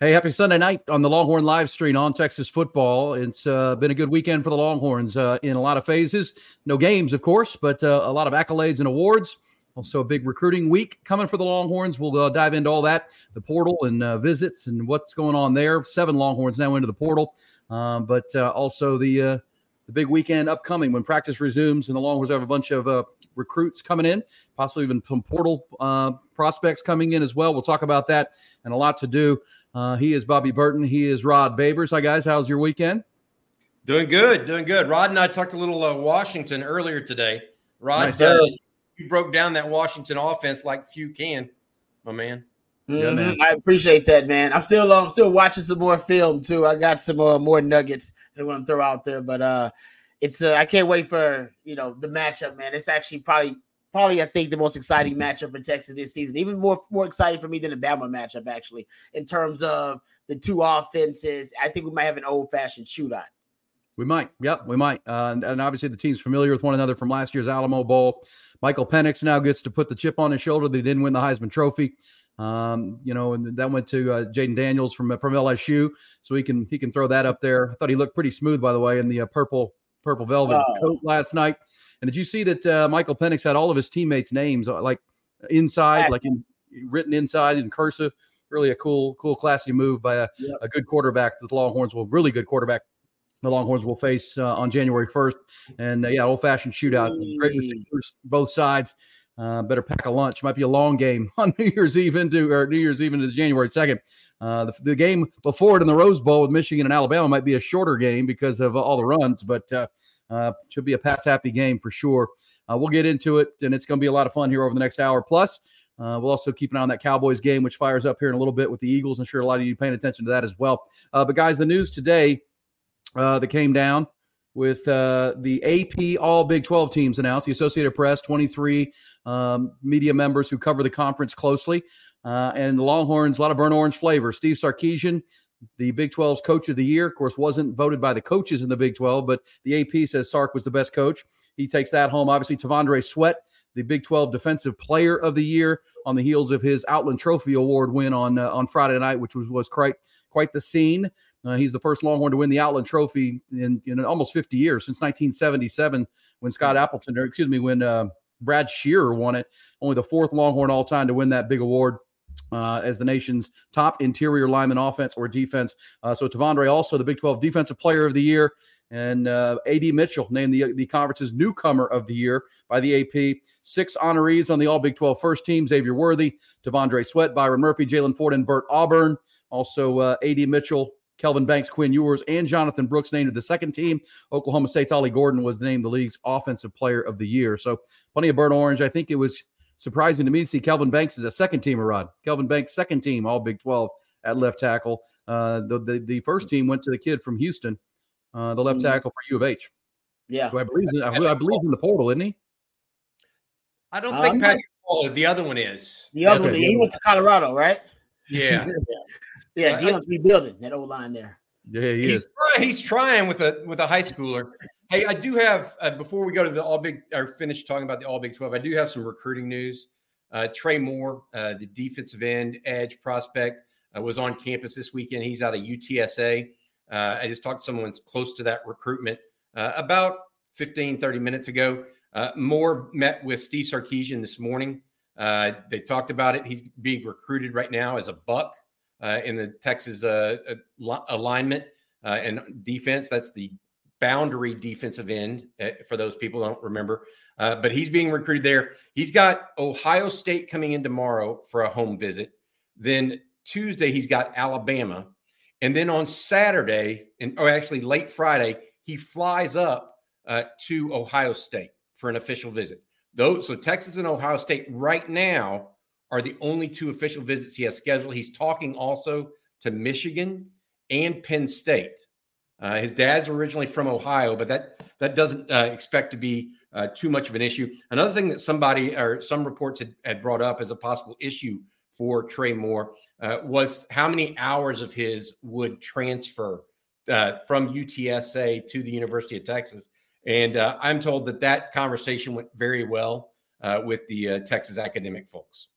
Hey, happy Sunday night on the Longhorn live stream on Texas football. It's uh, been a good weekend for the Longhorns uh, in a lot of phases. No games, of course, but uh, a lot of accolades and awards. Also, a big recruiting week coming for the Longhorns. We'll uh, dive into all that, the portal and uh, visits and what's going on there. Seven Longhorns now into the portal, um, but uh, also the the big weekend upcoming when practice resumes and the Longhorns have a bunch of recruits coming in, possibly even some portal prospects coming in as well. We'll talk about that and a lot to do. Uh, he is Bobby Burton. He is Rod Babers. Hi, guys. How's your weekend? Doing good. Doing good. Rod and I talked a little uh, Washington earlier today. Rod nice said you broke down that Washington offense like few can, my man. Mm-hmm. Yeah, I appreciate that, man. I'm still um, still watching some more film too. I got some uh, more nuggets that I want to throw out there, but uh, it's uh, I can't wait for you know the matchup, man. It's actually probably probably I think the most exciting matchup for Texas this season. Even more more exciting for me than the Bama matchup, actually, in terms of the two offenses. I think we might have an old fashioned shootout. We might, yep, we might. Uh, and, and, obviously, the team's familiar with one another from last year's Alamo Bowl. Michael Penix now gets to put the chip on his shoulder. They didn't win the Heisman Trophy. Um, you know, and that went to uh, Jayden Daniels from from LSU, so he can he can throw that up there. I thought he looked pretty smooth, by the way, in the uh, purple purple velvet oh. coat last night. And did you see that uh, Michael Penix had all of his teammates' names uh, like inside, like in, written inside in cursive? Really a cool, cool, classy move by a, yep. a good quarterback. The Longhorns will really good quarterback. The Longhorns will face uh, on January 1st. And uh, yeah, old fashioned shootout. Great receivers, both sides. Uh, better pack a lunch. Might be a long game on New Year's Eve into or New Year's Eve into January 2nd. Uh, the, the, game before it in the Rose Bowl with Michigan and Alabama might be a shorter game because of all the runs, but uh, should be a pass happy game for sure. Uh, we'll get into it, and it's going to be a lot of fun here over the next hour. Plus, uh, we'll also keep an eye on that Cowboys game, which fires up here in a little bit with the Eagles. I'm sure a lot of you paying attention to that as well. Uh, but guys, the news today uh, that came down with uh, the AP All Big 12 teams announced, the Associated Press, 23 um, media members who cover the conference closely, uh, and the Longhorns, a lot of burnt orange flavor. Steve Sarkisian, the Big 12's coach of the year. Of course, wasn't voted by the coaches in the Big 12, but the AP says Sark was the best coach. He takes that home. Obviously, T'Vondre Sweat, the Big 12 Defensive Player of the Year, on the heels of his Outland Trophy Award win on uh, on Friday night, which was was quite quite the scene. Uh, he's the first Longhorn to win the Outland Trophy in, in almost 50 years, since 1977, when Scott Appleton, or excuse me, when uh, Brad Shearer won it. Only the fourth Longhorn all time to win that big award uh, as the nation's top interior lineman offense or defense. Uh, so T'Vondre also the Big 12 Defensive Player of the Year. And uh, AD Mitchell named the, the conference's newcomer of the year by the AP. Six honorees on the All Big 12 first team Xavier Worthy, T'Vondre Sweat, Byron Murphy, Jaylan Ford, and Bert Auburn. Also, uh, AD Mitchell, Kelvin Banks, Quinn Ewers, and Jonathan Brooks named to the second team. Oklahoma State's Ollie Gordon was named the league's offensive player of the year. So plenty of burnt orange. I think it was surprising to me to see Kelvin Banks as a second team Rod. Kelvin Banks, second team, all Big 12 at left tackle. Uh, the, the, the first team went to the kid from Houston, uh, the left mm-hmm. tackle for U of H. Yeah, I believe in, I, I, believe in the portal, isn't he? I don't think um, Patrick Paul. The other one is. The other okay, one. He went to Colorado, right? Yeah. yeah, Deion's rebuilding that old line there. Yeah, he he's, trying, he's trying with a with a high schooler. Hey, I do have uh, before we go to the All Big or finish talking about the All Big Twelve. I do have some recruiting news. Uh, Trey Moore, uh, the defensive end edge prospect, uh, was on campus this weekend. He's out of UTSA. Uh, I just talked to someone close to that recruitment uh, about 15, 30 minutes ago. Moore met with Steve Sarkisian this morning. they talked about it. He's being recruited right now as a buck in the Texas alignment and defense. That's the boundary defensive end uh, for those people don't remember. Uh, but he's being recruited there. He's got Ohio State coming in tomorrow for a home visit. Then Tuesday he's got Alabama, and then on Saturday and or actually late Friday he flies up uh, to Ohio State for an official visit. Those so Texas and Ohio State right now are the only two official visits he has scheduled. He's talking also to Michigan and Penn State. Uh, his dad's originally from Ohio, but that that doesn't uh, expect to be uh, too much of an issue. Another thing that somebody or some reports had, had brought up as a possible issue for Trey Moore uh, was how many hours of his would transfer uh, from UTSA to the University of Texas. And uh, I'm told that that conversation went very well with the Texas academic folks.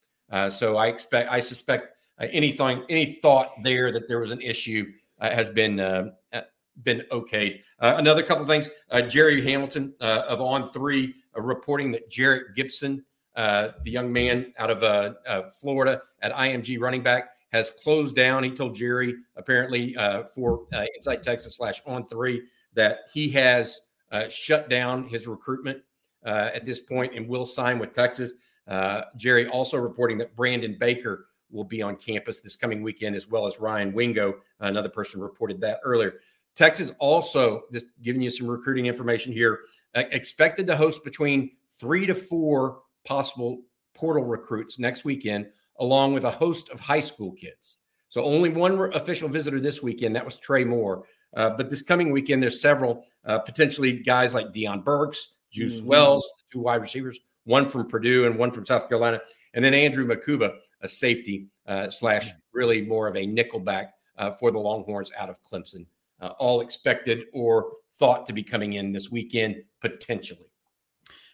so I expect, I suspect anything, any thought there that there was an issue has been been okayed. Uh, another couple of things. Uh, Jerry Hamilton uh, of On Three reporting that Jerrick Gibson, the young man out of Florida at IMG running back, has closed down. He told Jerry apparently for Inside Texas slash On Three that he has shut down his recruitment at this point and will sign with Texas. Uh, Jerry also reporting that Brandon Baker will be on campus this coming weekend, as well as Ryan Wingo. Another person reported that earlier. Texas also, just giving you some recruiting information here, expected to host between three to four possible portal recruits next weekend, along with a host of high school kids. So only one official visitor this weekend. That was Trey Moore. Uh, but this coming weekend, there's several uh, potentially guys like Deion Burks, Juice mm-hmm. Wells, two wide receivers, one from Purdue and one from South Carolina, and then Andrew Mukuba, a safety uh, slash really more of a nickelback uh, for the Longhorns out of Clemson. Uh, all expected or thought to be coming in this weekend potentially.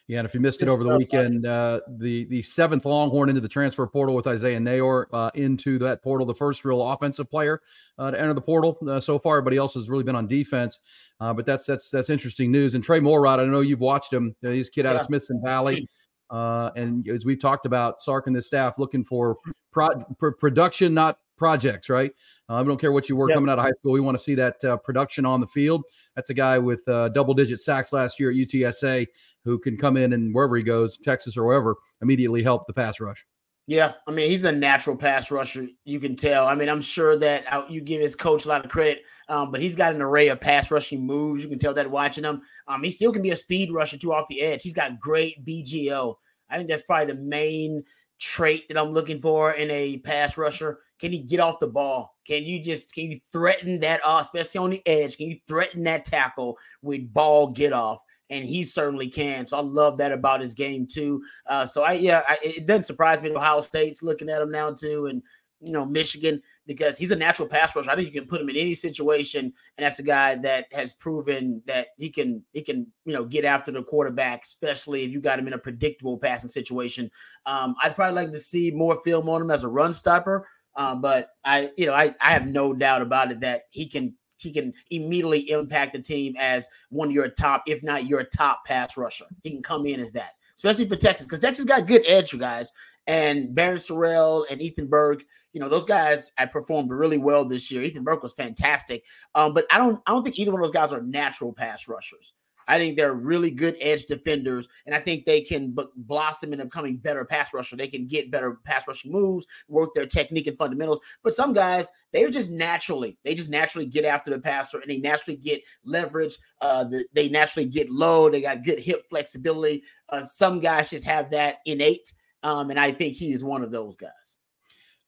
Yeah, and if you missed it over the weekend, uh, the the seventh Longhorn into the transfer portal with Isaiah Neyor uh, into that portal, the first real offensive player uh, to enter the portal uh, so far. Everybody else has really been on defense, uh, but that's that's that's interesting news. And Trey Moore Rod, I know you've watched him. he's a kid out yeah. of Smithson Valley. Uh, and as we've talked about, Sark and the staff looking for pro- pr- production, not projects, right? Uh, we don't care what you were yep. coming out of high school. We want to see that uh, production on the field. That's a guy with uh, double digit sacks last year at UTSA who can come in and wherever he goes, Texas or wherever, immediately help the pass rush. Yeah, I mean he's a natural pass rusher. You can tell. I mean I'm sure that uh, you give his coach a lot of credit, um, but he's got an array of pass rushing moves. You can tell that watching him. Um, he still can be a speed rusher too off the edge. He's got great BGO. I think that's probably the main trait that I'm looking for in a pass rusher. Can he get off the ball? Can you just can you threaten that, uh, especially on the edge? Can you threaten that tackle with ball get off? and he certainly can. So I love that about his game too. Uh, so I yeah, I, it doesn't surprise me. Ohio State's looking at him now too, and you know Michigan because he's a natural pass rusher. I think you can put him in any situation, and that's a guy that has proven that he can he can you know get after the quarterback, especially if you got him in a predictable passing situation. Um, I'd probably like to see more film on him as a run stopper. Um, but I, you know, I, I have no doubt about it that he can he can immediately impact the team as one of your top, if not your top pass rusher. He can come in as that, especially for Texas, because Texas got good edge, you guys. And Barryn Sorrell and Ethan Burke, you know, those guys I performed really well this year. Ethan Burke was fantastic. Um, but I don't I don't think either one of those guys are natural pass rushers. I think they're really good edge defenders, and I think they can b- blossom into becoming better pass rusher. They can get better pass rushing moves, work their technique and fundamentals. But some guys, they're just naturally, they just naturally get after the passer, and they naturally get leverage. Uh, the, they naturally get low. They got good hip flexibility. Uh, some guys just have that innate, um, and I think he is one of those guys.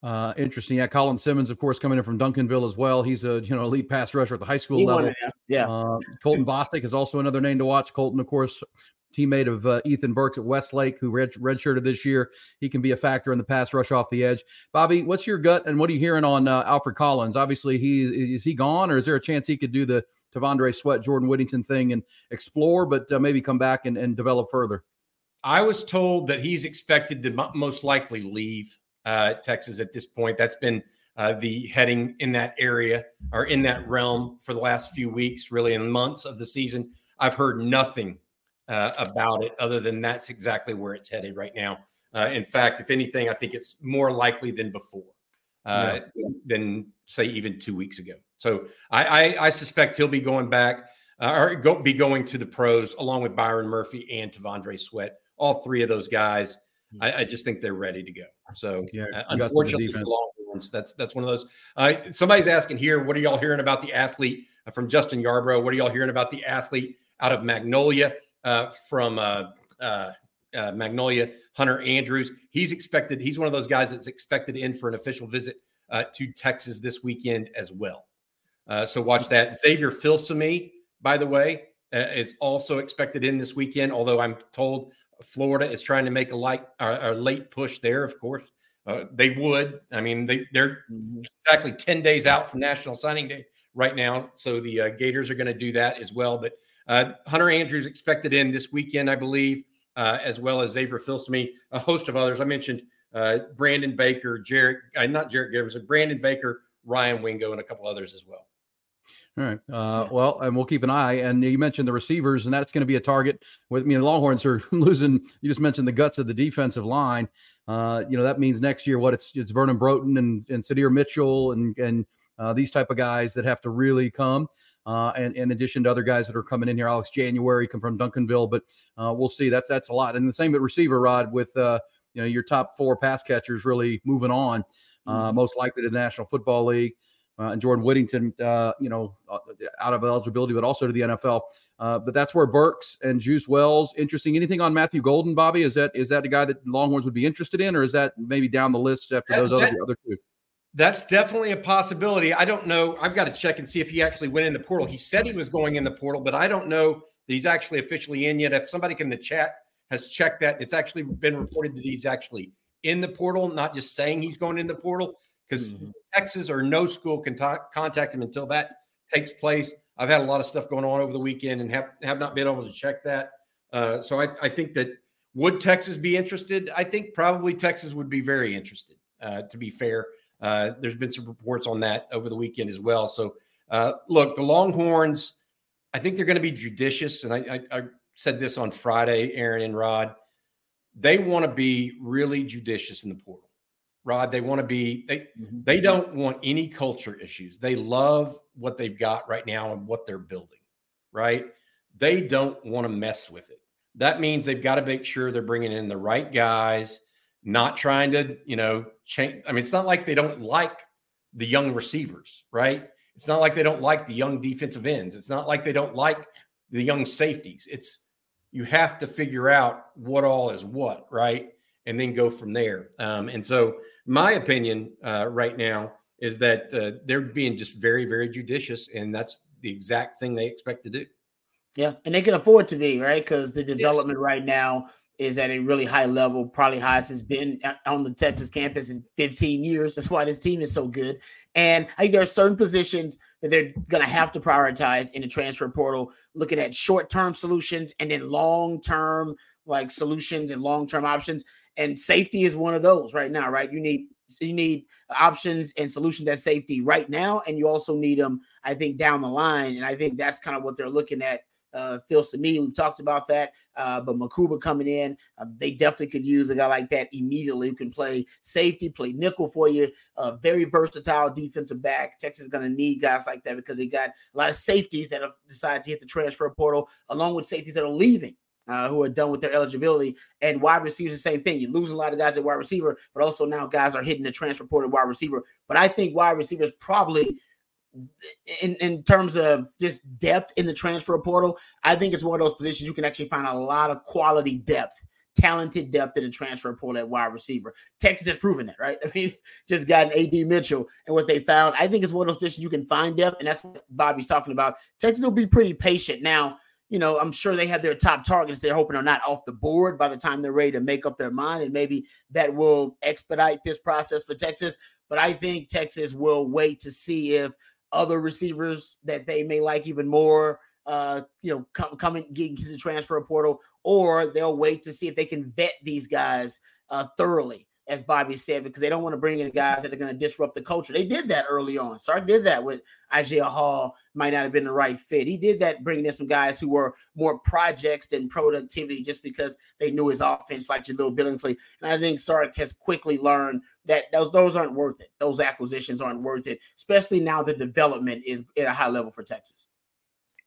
Uh, interesting. Yeah, Colin Simmons, of course, coming in from Duncanville as well. He's a you know elite pass rusher at the high school he level. yeah. Uh, Colton Vasek is also another name to watch. Colton, of course, teammate of uh, Ethan Burke at Westlake, who red redshirted this year. He can be a factor in the pass rush off the edge. Bobby, what's your gut and what are you hearing on uh, Alfred Collins? Obviously, he is he gone, or is there a chance he could do the T'Vondre Sweat, Jordan Whittington thing and explore, but uh, maybe come back and, and develop further? I was told that he's expected to most likely leave uh, Texas at this point. That's been uh, the heading in that area or in that realm for the last few weeks, really in months of the season. I've heard nothing uh, about it other than that's exactly where it's headed right now. Uh, in fact, if anything, I think it's more likely than before, uh, yeah. than say even two weeks ago. So I, I, I suspect he'll be going back uh, or go, be going to the pros along with Byron Murphy and T'Vondre Sweat. All three of those guys I, I, just think they're ready to go. So yeah, uh, unfortunately, that's that's one of those. Uh, somebody's asking here, what are y'all hearing about the athlete uh, from Justin Yarbrough? What are y'all hearing about the athlete out of Magnolia uh, from uh, uh, Magnolia, Hunter Andrews? He's expected. He's one of those guys that's expected in for an official visit to Texas this weekend as well. so watch that. Xavier Filsaime, by the way, is also expected in this weekend. Although I'm told Florida is trying to make a light a late push there. Of course, uh, they would. I mean, they they're mm-hmm. exactly ten days out from National Signing Day right now, so the uh, Gators are going to do that as well. But uh, Hunter Andrews expected in this weekend, I believe, uh, as well as Xavier Filsaime, a host of others. I mentioned uh, Brandon Baker, Jarrett, uh, not Jarrett Givers, Brandon Baker, Ryan Wingo, and a couple others as well. All right. Uh, well, and we'll keep an eye. And you mentioned the receivers, and that's going to be a target. With I me, mean, the Longhorns are losing. You just mentioned the guts of the defensive line. Uh, you know that means next year what it's it's Vernon Broughton and and Sydir Mitchell and and uh, these type of guys that have to really come. Uh, and in addition to other guys that are coming in here, Alex January come from Duncanville, but uh, we'll see. That's that's a lot. And the same at receiver, Rod, with uh, you know your top four pass catchers really moving on, uh, mm-hmm. most likely to the National Football League. Uh, and Jordan Whittington, uh, you know, uh, out of eligibility, but also to the NFL. Uh, but that's where Burks and Juice Wells. Interesting. Anything on Matthew Golden, Bobby? Is that is that a guy that Longhorns would be interested in, or is that maybe down the list after those that, other other two? That's definitely a possibility. I don't know. I've got to check and see if he actually went in the portal. He said he was going in the portal, but I don't know that he's actually officially in yet. If somebody in the chat has checked that, it's actually been reported that he's actually in the portal, not just saying he's going in the portal because mm-hmm. Texas or no school can ta- contact him until that takes place. I've had a lot of stuff going on over the weekend and have, have not been able to check that. Uh, so I, I, think that would Texas be interested? I think probably Texas would be very interested, uh, to be fair. Uh, there's been some reports on that over the weekend as well. So uh, look, the Longhorns, I think they're going to be judicious. And I, I, I said this on Friday, Aaron and Rod. They want to be really judicious in the portal. Rod. They want to be they mm-hmm. they don't want any culture issues. They love what they've got right now and what they're building, right? They don't want to mess with it. That means they've got to make sure they're bringing in the right guys, not trying to, you know, change. I mean, it's not like they don't like the young receivers, right? It's not like they don't like the young defensive ends. It's not like they don't like the young safeties. It's you have to figure out what all is what, right? And then go from there. Um, and so my opinion uh, right now is that uh, they're being just very, very judicious, and that's the exact thing they expect to do. Yeah, and they can afford to be right because the development yes. right now is at a really high level, probably highest has been on the Texas campus in 15 years. That's why this team is so good. And I think there are certain positions that they're going to have to prioritize in the transfer portal, looking at short term solutions and then long term like solutions and long term options and safety is one of those right now, right? You need you need options and solutions at safety right now, and you also need them, I think, down the line. And I think that's kind of what they're looking at. Uh, Filsaime, we've talked about that, uh, but Mukuba coming in, uh, they definitely could use a guy like that immediately who can play safety, play nickel for you. Uh, very versatile defensive back. Texas is going to need guys like that because they got a lot of safeties that have decided to hit the transfer portal, along with safeties that are leaving uh, who are done with their eligibility. And wide receivers, the same thing. You're losing a lot of guys at wide receiver, but also now guys are hitting the transfer portal wide receiver. But I think wide receivers probably, in, in terms of just depth in the transfer portal, I think it's one of those positions you can actually find a lot of quality depth. Talented depth in the transfer portal at wide receiver. Texas has proven that, right? I mean, just got an AD Mitchell and what they found. I think it's one of those positions you can find depth, and that's what Bobby's talking about. Texas will be pretty patient. Now, you know, I'm sure they have their top targets. They're hoping are not off the board by the time they're ready to make up their mind, and maybe that will expedite this process for Texas. But I think Texas will wait to see if other receivers that they may like even more, uh, you know, come coming getting to the transfer portal, or they'll wait to see if they can vet these guys uh, thoroughly as Bobby said, because they don't want to bring in guys that are going to disrupt the culture. They did that early on. Sark did that with Isaiah Hall, might not have been the right fit. He did that bringing in some guys who were more projects than productivity just because they knew his offense, like Jahleel Billingsley. And I think Sark has quickly learned that those, those aren't worth it. Those acquisitions aren't worth it, especially now the development is at a high level for Texas.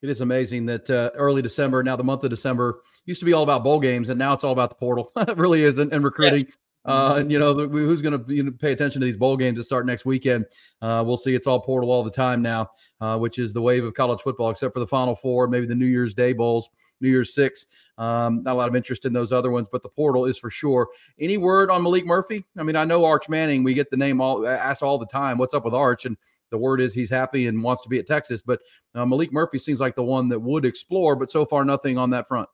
It is amazing that uh, early December, now the month of December, used to be all about bowl games, and now it's all about the portal. it really is, and, and recruiting. Yes. Uh, and you know, the, who's going to you know, pay attention to these bowl games that start next weekend? Uh, we'll see. It's all portal all the time now, uh, which is the wave of college football, except for the Final Four, maybe the New Year's Day bowls, New Year's Six. Um, not a lot of interest in those other ones, but the portal is for sure. Any word on Maalik Murphy? I mean, I know Arch Manning. We get the name all asked all the time. What's up with Arch? And the word is he's happy and wants to be at Texas. But uh, Maalik Murphy seems like the one that would explore, but so far nothing on that front.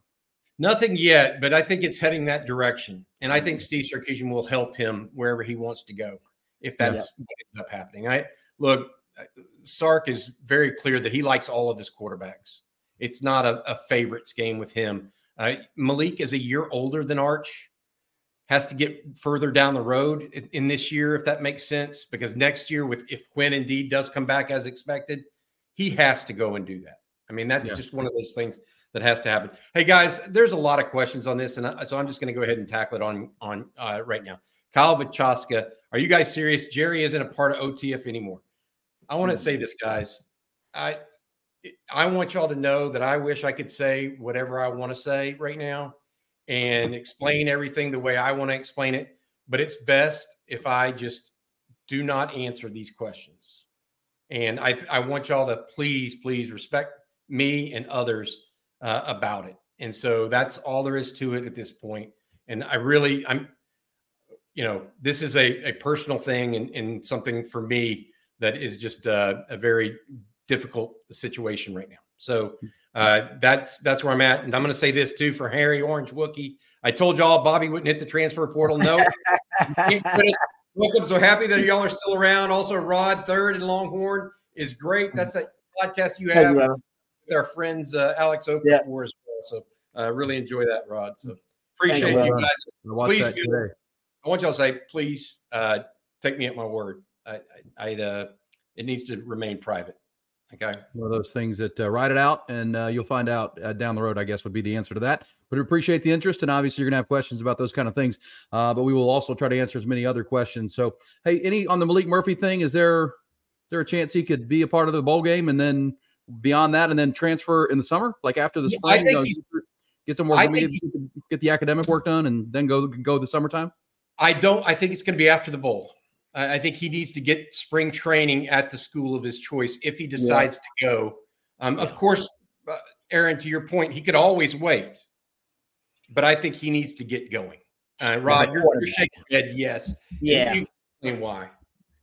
Nothing yet, but I think it's heading that direction. And I think Steve Sarkisian will help him wherever he wants to go if that's what ends up happening. I look, uh, Sark is very clear that he likes all of his quarterbacks. It's not a, a favorites game with him. Uh, Maalik is a year older than Arch. has to get further down the road in, in, this year, if that makes sense. Because next year, with if Quinn indeed does come back as expected, he has to go and do that. I mean, that's yeah. just one of those things that has to happen. Hey guys, there's a lot of questions on this, and I, so I'm just going to go ahead and tackle it on on uh, right now. Kyle Vachaska, are you guys serious? Jerry isn't a part of OTF anymore. I want to say this, guys. I I want y'all to know that I wish I could say whatever I want to say right now and explain everything the way I want to explain it. But it's best if I just do not answer these questions. And I, I want y'all to please, please respect me and others uh, about it. And so that's all there is to it at this point. And I really, I'm, you know, this is a, a personal thing and, and something for me that is just a, a very difficult situation right now. So uh, that's that's where I'm at. And I'm going to say this too for Harry Orange Wookie. I told y'all Bobby wouldn't hit the transfer portal. No. I'm so happy that y'all are still around. Also, Rod Third and Longhorn is great. That's that podcast you have with our friends uh, Alex Open yeah. for as well. So uh, really enjoy that, Rod. So appreciate you, you guys. Please, I want y'all to say, please uh, take me at my word. I, I, I uh, it needs to remain private. Okay. One of those things that uh, write it out and uh, you'll find out uh, down the road, I guess, would be the answer to that. But we appreciate the interest. And obviously, you're going to have questions about those kind of things. Uh, but we will also try to answer as many other questions. So, hey, any on the Maalik Murphy thing, is there is there a chance he could be a part of the bowl game and then beyond that and then transfer in the summer, like after the spring? Yeah, I think you know, get some more, get, get the academic work done and then go go the summertime? I don't. I think it's going to be after the bowl. I think he needs to get spring training at the school of his choice if he decides yeah. to go. Um, of course, uh, Aaron, to your point, he could always wait, but I think he needs to get going. Uh, Rod, you're, you're, shaking your head. Yes. Yeah. You, you why?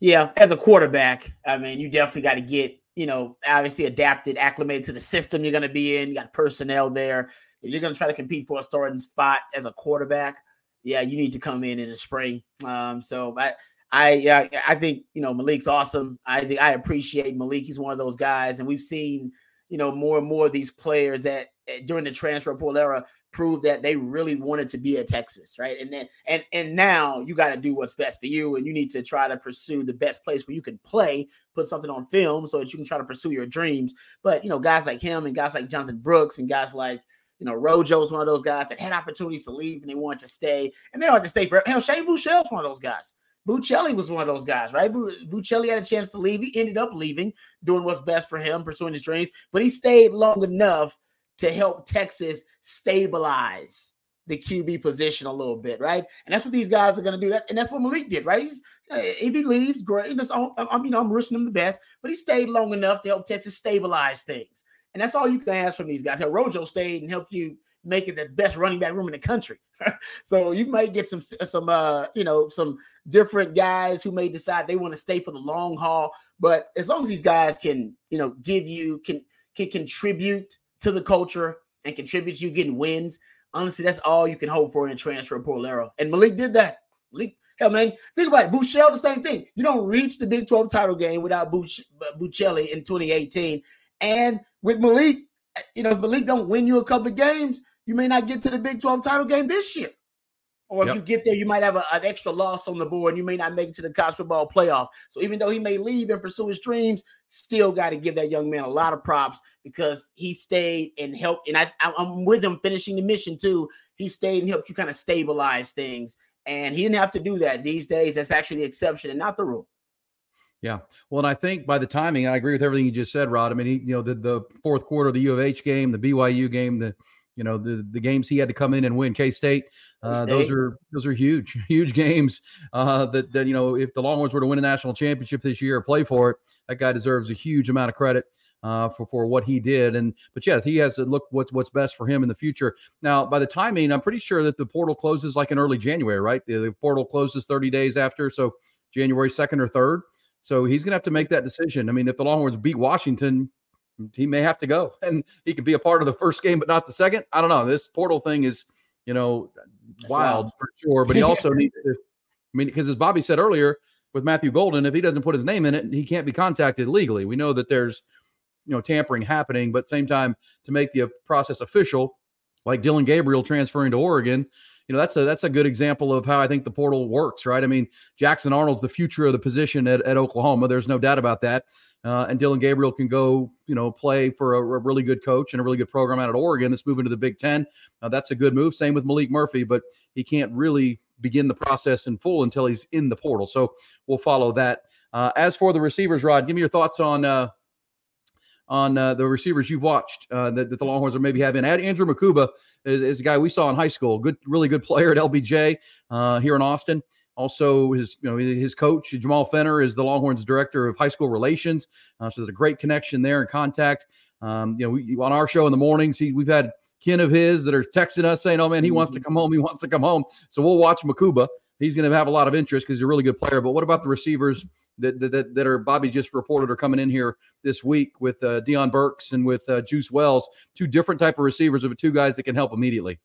Yeah, as a quarterback, I mean, you definitely got to get, you know, obviously adapted, acclimated to the system you're going to be in. You got personnel there. If you're going to try to compete for a starting spot as a quarterback, yeah, you need to come in in the spring. Um, so I I yeah, I think you know Maalik's awesome. I think I appreciate Maalik. He's one of those guys, and we've seen you know more and more of these players that eh, during the transfer portal era prove that they really wanted to be at Texas, right? And then and and now you got to do what's best for you, and you need to try to pursue the best place where you can play, put something on film so that you can try to pursue your dreams. But you know, guys like him and guys like Jonathan Brooks and guys like you know, Rojo's one of those guys that had opportunities to leave and they wanted to stay, and they don't have to stay for hell. Shane Buechele's one of those guys. Buechele was one of those guys, right? Buechele had a chance to leave. He ended up leaving, doing what's best for him, pursuing his dreams, but he stayed long enough to help Texas stabilize the QB position a little bit, right? And that's what these guys are going to do. And that's what Maalik did, right? He's, if he leaves, great. I'm, you know, I'm wishing him the best, but he stayed long enough to help Texas stabilize things. And that's all you can ask from these guys. How Rojo stayed and helped you make it the best running back room in the country. so you might get some some uh you know some different guys who may decide they want to stay for the long haul. But as long as these guys can you know give you can can contribute to the culture and contribute to you getting wins, honestly, that's all you can hope for in a transfer portal era. And Maalik did that. Maalik, hell man, think about it. Buechele, the same thing. You don't reach the Big 12 title game without Buch- uh, Buechele in 2018. And with Maalik, eh, you know, if Maalik don't win you a couple of games, you may not get to the Big 12 title game this year. Or if yep. you get there, you might have a, an extra loss on the board and you may not make it to the college football playoff. So even though he may leave and pursue his dreams, still got to give that young man a lot of props because he stayed and helped. And I, I'm with him finishing the mission too. He stayed and helped you kind of stabilize things. And he didn't have to do that these days. That's actually the exception and not the rule. Yeah. Well, and I think by the timing, I agree with everything you just said, Rod. I mean, he, you know, the, the fourth quarter of the U of H game, the BYU game, the you know the the games he had to come in and win K State. Uh, those are those are huge, huge games. Uh, that that you know if the Longhorns were to win a national championship this year or play for it, that guy deserves a huge amount of credit. Uh, for for what he did. And but yes, he has to look what's what's best for him in the future. Now, by the timing, I'm pretty sure that the portal closes like in early January, right? The, the portal closes 30 days after, so January 2nd or 3rd. So he's gonna have to make that decision. I mean, if the Longhorns beat Washington, he may have to go and he could be a part of the first game, but not the second. I don't know. This portal thing is, you know, wild for sure. But he also needs to, I mean, because as Bobby said earlier with Matthew Golden, if he doesn't put his name in it, he can't be contacted legally. We know that there's, you know, tampering happening, but same time to make the process official, like Dillon Gabriel transferring to Oregon, you know that's a that's a good example of how I think the portal works, right? I mean, Jackson Arnold's the future of the position at, at Oklahoma. There's no doubt about that. Uh, and Dillon Gabriel can go, you know, play for a, a, really good coach and a really good program out at Oregon that's moving to the Big Ten. That's a good move. Same with Maalik Murphy, but he can't really begin the process in full until he's in the portal. So we'll follow that. Uh, as for the receivers, Rod, give me your thoughts on uh, on uh, the receivers you've watched uh, that, that, the Longhorns are maybe having. Andrew Mukuba is, is, a guy we saw in high school, good, really good player at LBJ uh, here in Austin. Also, his you know his coach Jamal Fenner is the Longhorns director of high school relations, uh, so there's a great connection there and contact. Um, you know, we, on our show in the mornings, he, we've had kin of his that are texting us saying, "Oh man, he wants to come home. He wants to come home." So we'll watch Mukuba. He's going to have a lot of interest because he's a really good player. But what about the receivers that that, that are Bobby just reported are coming in here this week with uh, Deion Burks and with uh, Juice Wells, two different type of receivers, but two guys that can help immediately.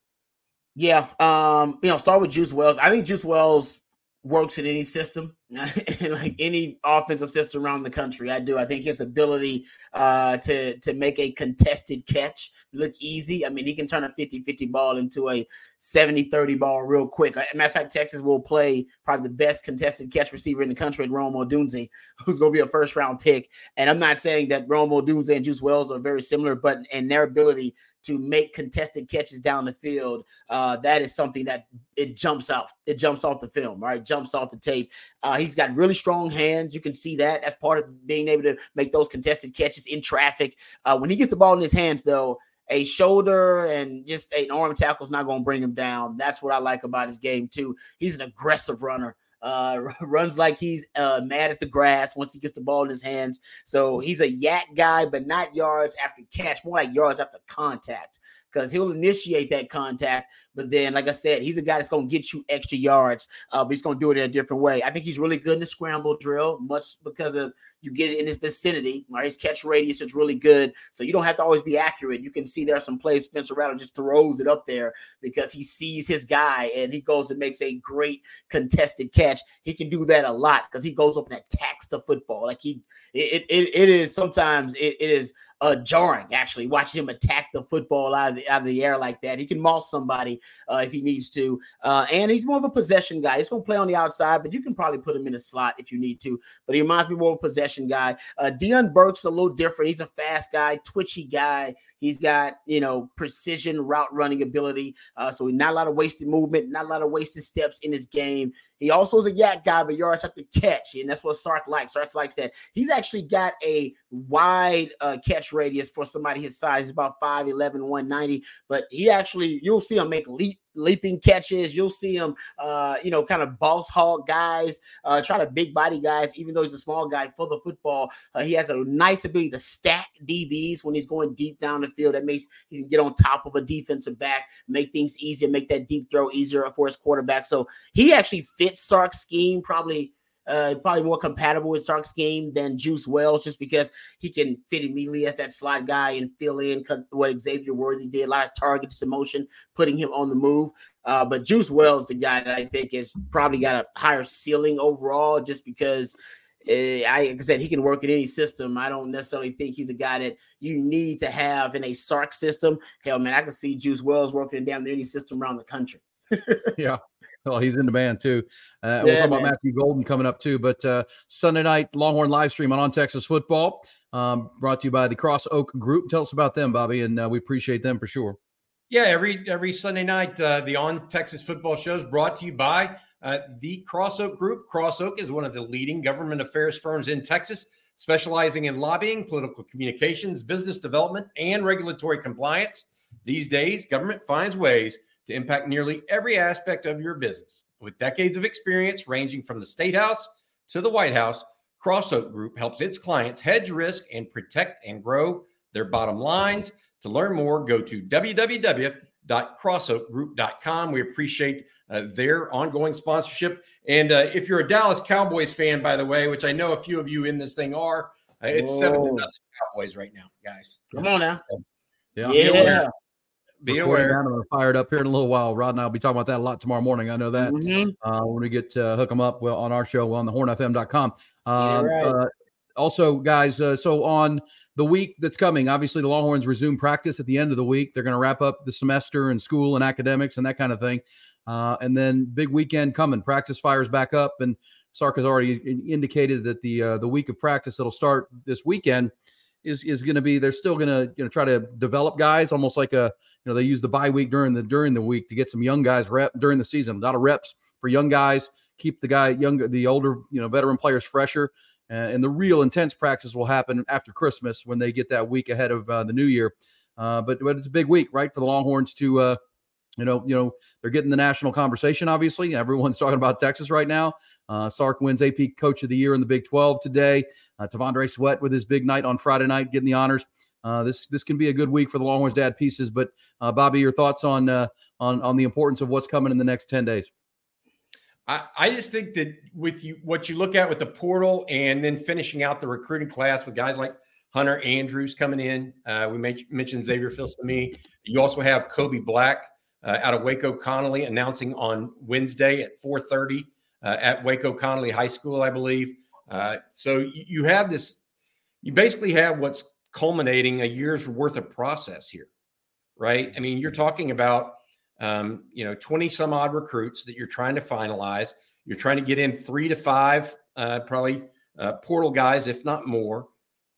Yeah, um, you know, start with Juice Wells. I think Juice Wells works in any system, like any offensive system around the country. I do. I think his ability uh, to to make a contested catch look easy. I mean, he can turn a 50-50 ball into a 70-30 ball real quick. matter of fact, Texas will play probably the best contested catch receiver in the country, Rome Odunze, who's going to be a first round pick. And I'm not saying that Rome Odunze and Juice Wells are very similar, but in their ability to make contested catches down the field, uh, that is something that it jumps off. It jumps off the film, right? Jumps off the tape. Uh, he's got really strong hands. You can see that. That's part of being able to make those contested catches in traffic. Uh, when he gets the ball in his hands, though, a shoulder and just an arm tackle is not going to bring him down. That's what I like about his game too. He's an aggressive runner. Uh, runs like he's uh, mad at the grass once he gets the ball in his hands. So he's a YAC guy, but not yards after catch, more like yards after contact because he'll initiate that contact. But then, like I said, he's a guy that's going to get you extra yards, uh, but he's going to do it in a different way. I think he's really good in the scramble drill, much because of you get it in his vicinity. Right, his catch radius is really good, so you don't have to always be accurate. You can see there are some plays Spencer Rattler just throws it up there because he sees his guy and he goes and makes a great contested catch. He can do that a lot because he goes up and attacks the football. Like he, it, it, it is sometimes it, it is uh, jarring actually watching him attack the football out of the, out of the air like that. He can moss somebody uh, if he needs to, uh, and he's more of a possession guy. He's going to play on the outside, but you can probably put him in a slot if you need to. But he reminds me more of a possession guy. Uh, Deion Burks a little different. He's a fast guy, twitchy guy. He's got, you know, precision route running ability. Uh, so not a lot of wasted movement, not a lot of wasted steps in his game. He also is a YAC guy, but yards have to catch. And that's what Sark likes. Sark likes that. He's actually got a wide uh, catch radius for somebody his size. He's about 5'11, 190. But he actually, you'll see him make leap leaping catches. You'll see him, uh, you know, kind of boss hog guys, uh, try to big body guys, even though he's a small guy for the football. Uh, he has a nice ability to stack DBs when he's going deep down the field. That makes he can get on top of a defensive back, make things easier, make that deep throw easier for his quarterback. So he actually fits Sark's scheme probably uh, probably more compatible with Sark's game than Juice Wells, just because he can fit immediately as that slot guy and fill in what Xavier Worthy did. A lot of targets motion, putting him on the move. Uh, but Juice Wells, the guy that I think is probably got a higher ceiling overall, just because. Uh, I, like I said, he can work in any system. I don't necessarily think he's a guy that you need to have in a Sark system. Hell, man, I can see Juice Wells working in damn any system around the country. yeah, well, he's in demand too. Uh, we'll talk man. about Matthew Golden coming up too. But uh, Sunday night Longhorn live stream on On Texas Football, um, brought to you by the Cross Oak Group. Tell us about them, Bobby, and uh, we appreciate them for sure. Yeah, every every Sunday night, uh, the On Texas Football show is brought to you by uh, the Cross Oak Group. Cross Oak is one of the leading government affairs firms in Texas, specializing in lobbying, political communications, business development, and regulatory compliance. These days, government finds ways to impact nearly every aspect of your business. With decades of experience ranging from the State House to the White House, Cross Oak Group helps its clients hedge risk and protect and grow their bottom lines. To learn more, go to www.crossoakgroup.com. We appreciate uh, their ongoing sponsorship. And uh, if you're a Dallas Cowboys fan, by the way, which I know a few of you in this thing are, uh, it's Whoa. seven to nothing Cowboys right now, guys. Come on now. Yeah. yeah be aware. Down and fired up here in a little while. Rod and I will be talking about that a lot tomorrow morning. I know that mm-hmm. uh, when we get to hook them up well, on our show on the hornfm.com. Um, right. uh, also, guys, uh, so on the week that's coming, obviously the Longhorns resume practice at the end of the week. They're going to wrap up the semester and school and academics and that kind of thing. Uh, and then big weekend coming. Practice fires back up, and Sark has already indicated that the uh, the week of practice that'll start this weekend is is going to be. They're still going to you know try to develop guys, almost like a know they use the bye week during the during the week to get some young guys rep during the season. A lot of reps for young guys, keep the guy younger, the older you know veteran players fresher. Uh, and the real intense practice will happen after Christmas when they get that week ahead of uh, the new year. Uh, but but it's a big week, right, for the Longhorns to uh, you know, you know, they're getting the national conversation. Obviously, everyone's talking about Texas right now. Uh, Sark wins AP Coach of the Year in the Big 12 today. Uh, T'Vondre Sweat with his big night on Friday night, getting the honors. Uh, this this can be a good week for the Longhorns dad pieces. But uh, Bobby, your thoughts on uh, on on the importance of what's coming in the next ten days? I, I just think that with you, what you look at with the portal, and then finishing out the recruiting class with guys like Hunter Andrews coming in. Uh, we mentioned Xavier Filsaime. You also have Kobe Black uh, out of Waco Connally announcing on Wednesday at 4:30 uh, at Waco Connally High School, I believe. So you have this. You basically have what's culminating a year's worth of process here, right? I mean, you're talking about um, you know 20 some odd recruits that you're trying to finalize. You're trying to get in three to five, uh, probably uh, portal guys, if not more,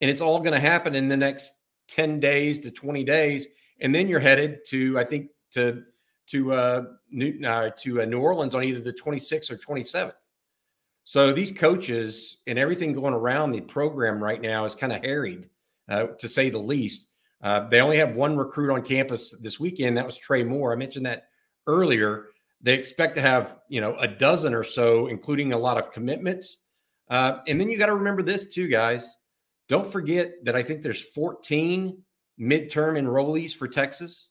and it's all going to happen in the next 10 days to 20 days, and then you're headed to I think to to uh, New, uh, to uh, New Orleans on either the 26th or 27th. So these coaches and everything going around the program right now is kind of harried, uh, to say the least. Uh, they only have one recruit on campus this weekend. That was Trey Moore. I mentioned that earlier. They expect to have you know a dozen or so, including a lot of commitments. Uh, and then you got to remember this too, guys. Don't forget that I think there's 14 midterm enrollees for Texas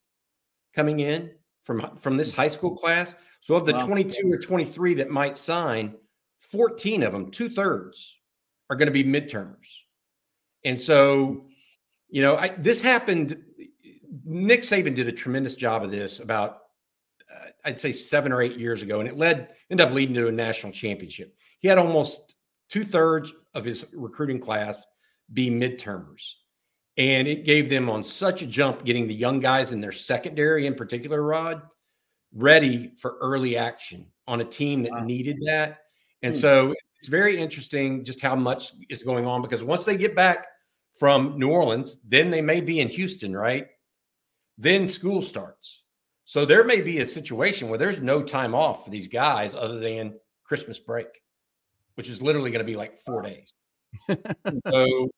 coming in from from this high school class. So of the wow. 22 or 23 that might sign, 14 of them, two thirds, are going to be midtermers. And so, you know, I, this happened. Nick Saban did a tremendous job of this about, uh, I'd say, seven or eight years ago, and it led ended up leading to a national championship. He had almost two thirds of his recruiting class be midtermers. And it gave them on such a jump getting the young guys in their secondary, in particular, Rod, ready for early action on a team that wow. needed that. And hmm. so it's very interesting just how much is going on because once they get back from New Orleans, then they may be in Houston, right? Then school starts. So there may be a situation where there's no time off for these guys other than Christmas break, which is literally going to be like four days. so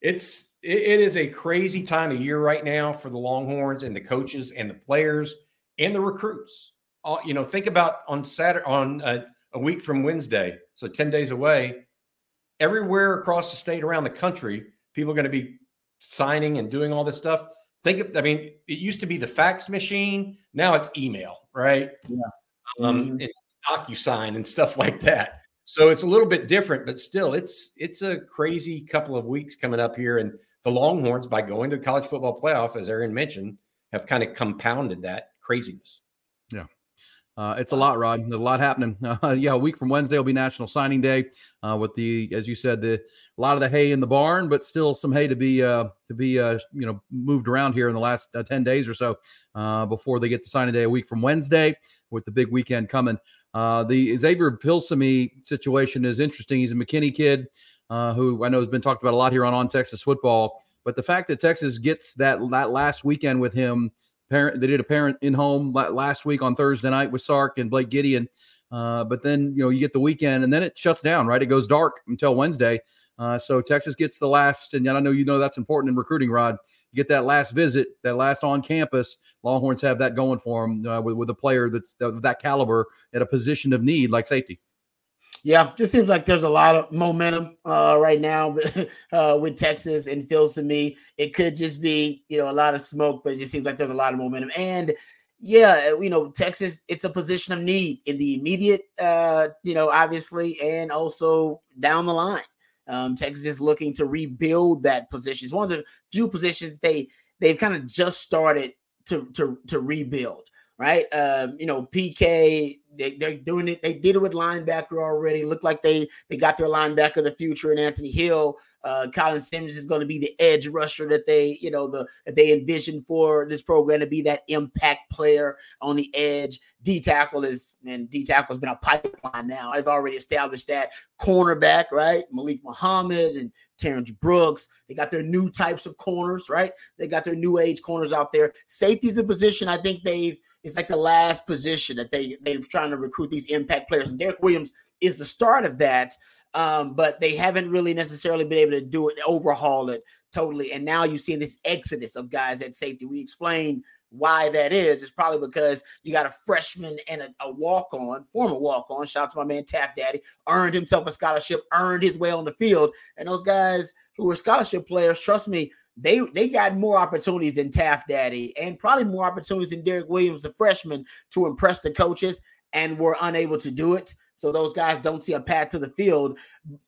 it's it, it is a crazy time of year right now for the Longhorns and the coaches and the players and the recruits. All, you know, think about on Saturday on a, a week from Wednesday, so ten days away. Everywhere across the state, around the country, people are going to be signing and doing all this stuff. Think of, I mean, it used to be the fax machine. Now it's email, right? Yeah. Um, mm-hmm. It's DocuSign and stuff like that. So it's a little bit different, but still, it's it's a crazy couple of weeks coming up here, and the Longhorns, by going to the college football playoff, as Aaron mentioned, have kind of compounded that craziness. Uh, it's a lot, Rod. There's a lot happening. Uh, yeah, a week from Wednesday will be National Signing Day, uh, with the, as you said, the a lot of the hay in the barn, but still some hay to be uh, to be uh, you know moved around here in the last uh, ten days or so before they get to signing day a week from Wednesday, with the big weekend coming. Uh, the Xavier Filsaime situation is interesting. He's a McKinney kid uh, who I know has been talked about a lot here on On Texas Football. But the fact that Texas gets that that last weekend with him, parent they did a parent in home last week on Thursday night with Sark and Blake Gideon. Uh, but then you know you get the weekend and then it shuts down. Right, it goes dark until Wednesday. Uh, so Texas gets the last, and I know you know that's important in recruiting, Rod you get that last visit, that last on campus. Longhorns have that going for them uh, with, with a player that's that caliber at a position of need like safety. Yeah, just seems like there's a lot of momentum uh, right now uh, with Texas and feels to me it could just be you know a lot of smoke, but it just seems like there's a lot of momentum. And yeah, you know Texas, it's a position of need in the immediate, uh, you know, obviously, and also down the line. Um, Texas is looking to rebuild that position. It's one of the few positions they they've kind of just started to to to rebuild. Right? Um, you know, PK, they, they're doing it. They did it with linebacker already. Looked like they they got their linebacker of the future in Anthony Hill. Uh, Colin Simmons is going to be the edge rusher that they, you know, the that they envision for this program to be that impact player on the edge. D tackle is and D tackle has been a pipeline now. I've already established that cornerback, right? Malik Muhammad and Terrence Brooks. They got their new types of corners, right? They got their new age corners out there. Safety's a position I think they've it's like the last position that they they're trying to recruit these impact players. And Derek Williams is the start of that. Um, but they haven't really necessarily been able to do it, overhaul it totally. And now you see this exodus of guys at safety. We explained why that is. It's probably because you got a freshman and a, a walk on, former walk on. Shout out to my man Taaffe Daddy, earned himself a scholarship, earned his way on the field. And those guys who were scholarship players, trust me, they they got more opportunities than Taaffe Daddy and probably more opportunities than Derek Williams, the freshman, to impress the coaches and were unable to do it. So those guys don't see a path to the field.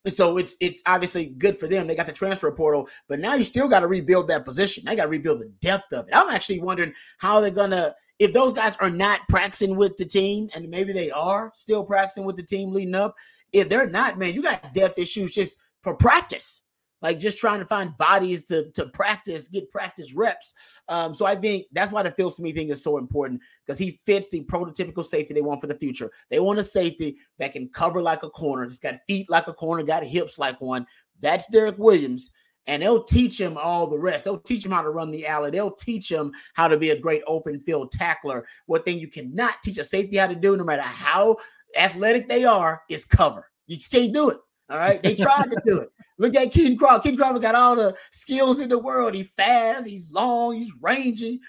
So it's it's obviously good for them. They got the transfer portal, but now you still got to rebuild that position. They got to rebuild the depth of it. I'm actually wondering how they're gonna if those guys are not practicing with the team, and maybe they are still practicing with the team leading up. If they're not, man, you got depth issues just for practice like just trying to find bodies to to practice, get practice reps. Um, so I think that's why the Filsaime thing is so important because he fits the prototypical safety they want for the future. They want a safety that can cover like a corner, just got feet like a corner, got hips like one. That's Derek Williams. And they'll teach him all the rest. They'll teach him how to run the alley. They'll teach him how to be a great open field tackler. What thing you cannot teach a safety how to do, no matter how athletic they are, is cover. You just can't do it. All right. They tried to do it. Look at Ken Crawford. Ken Crawford got all the skills in the world. He's fast, he's long, he's rangy.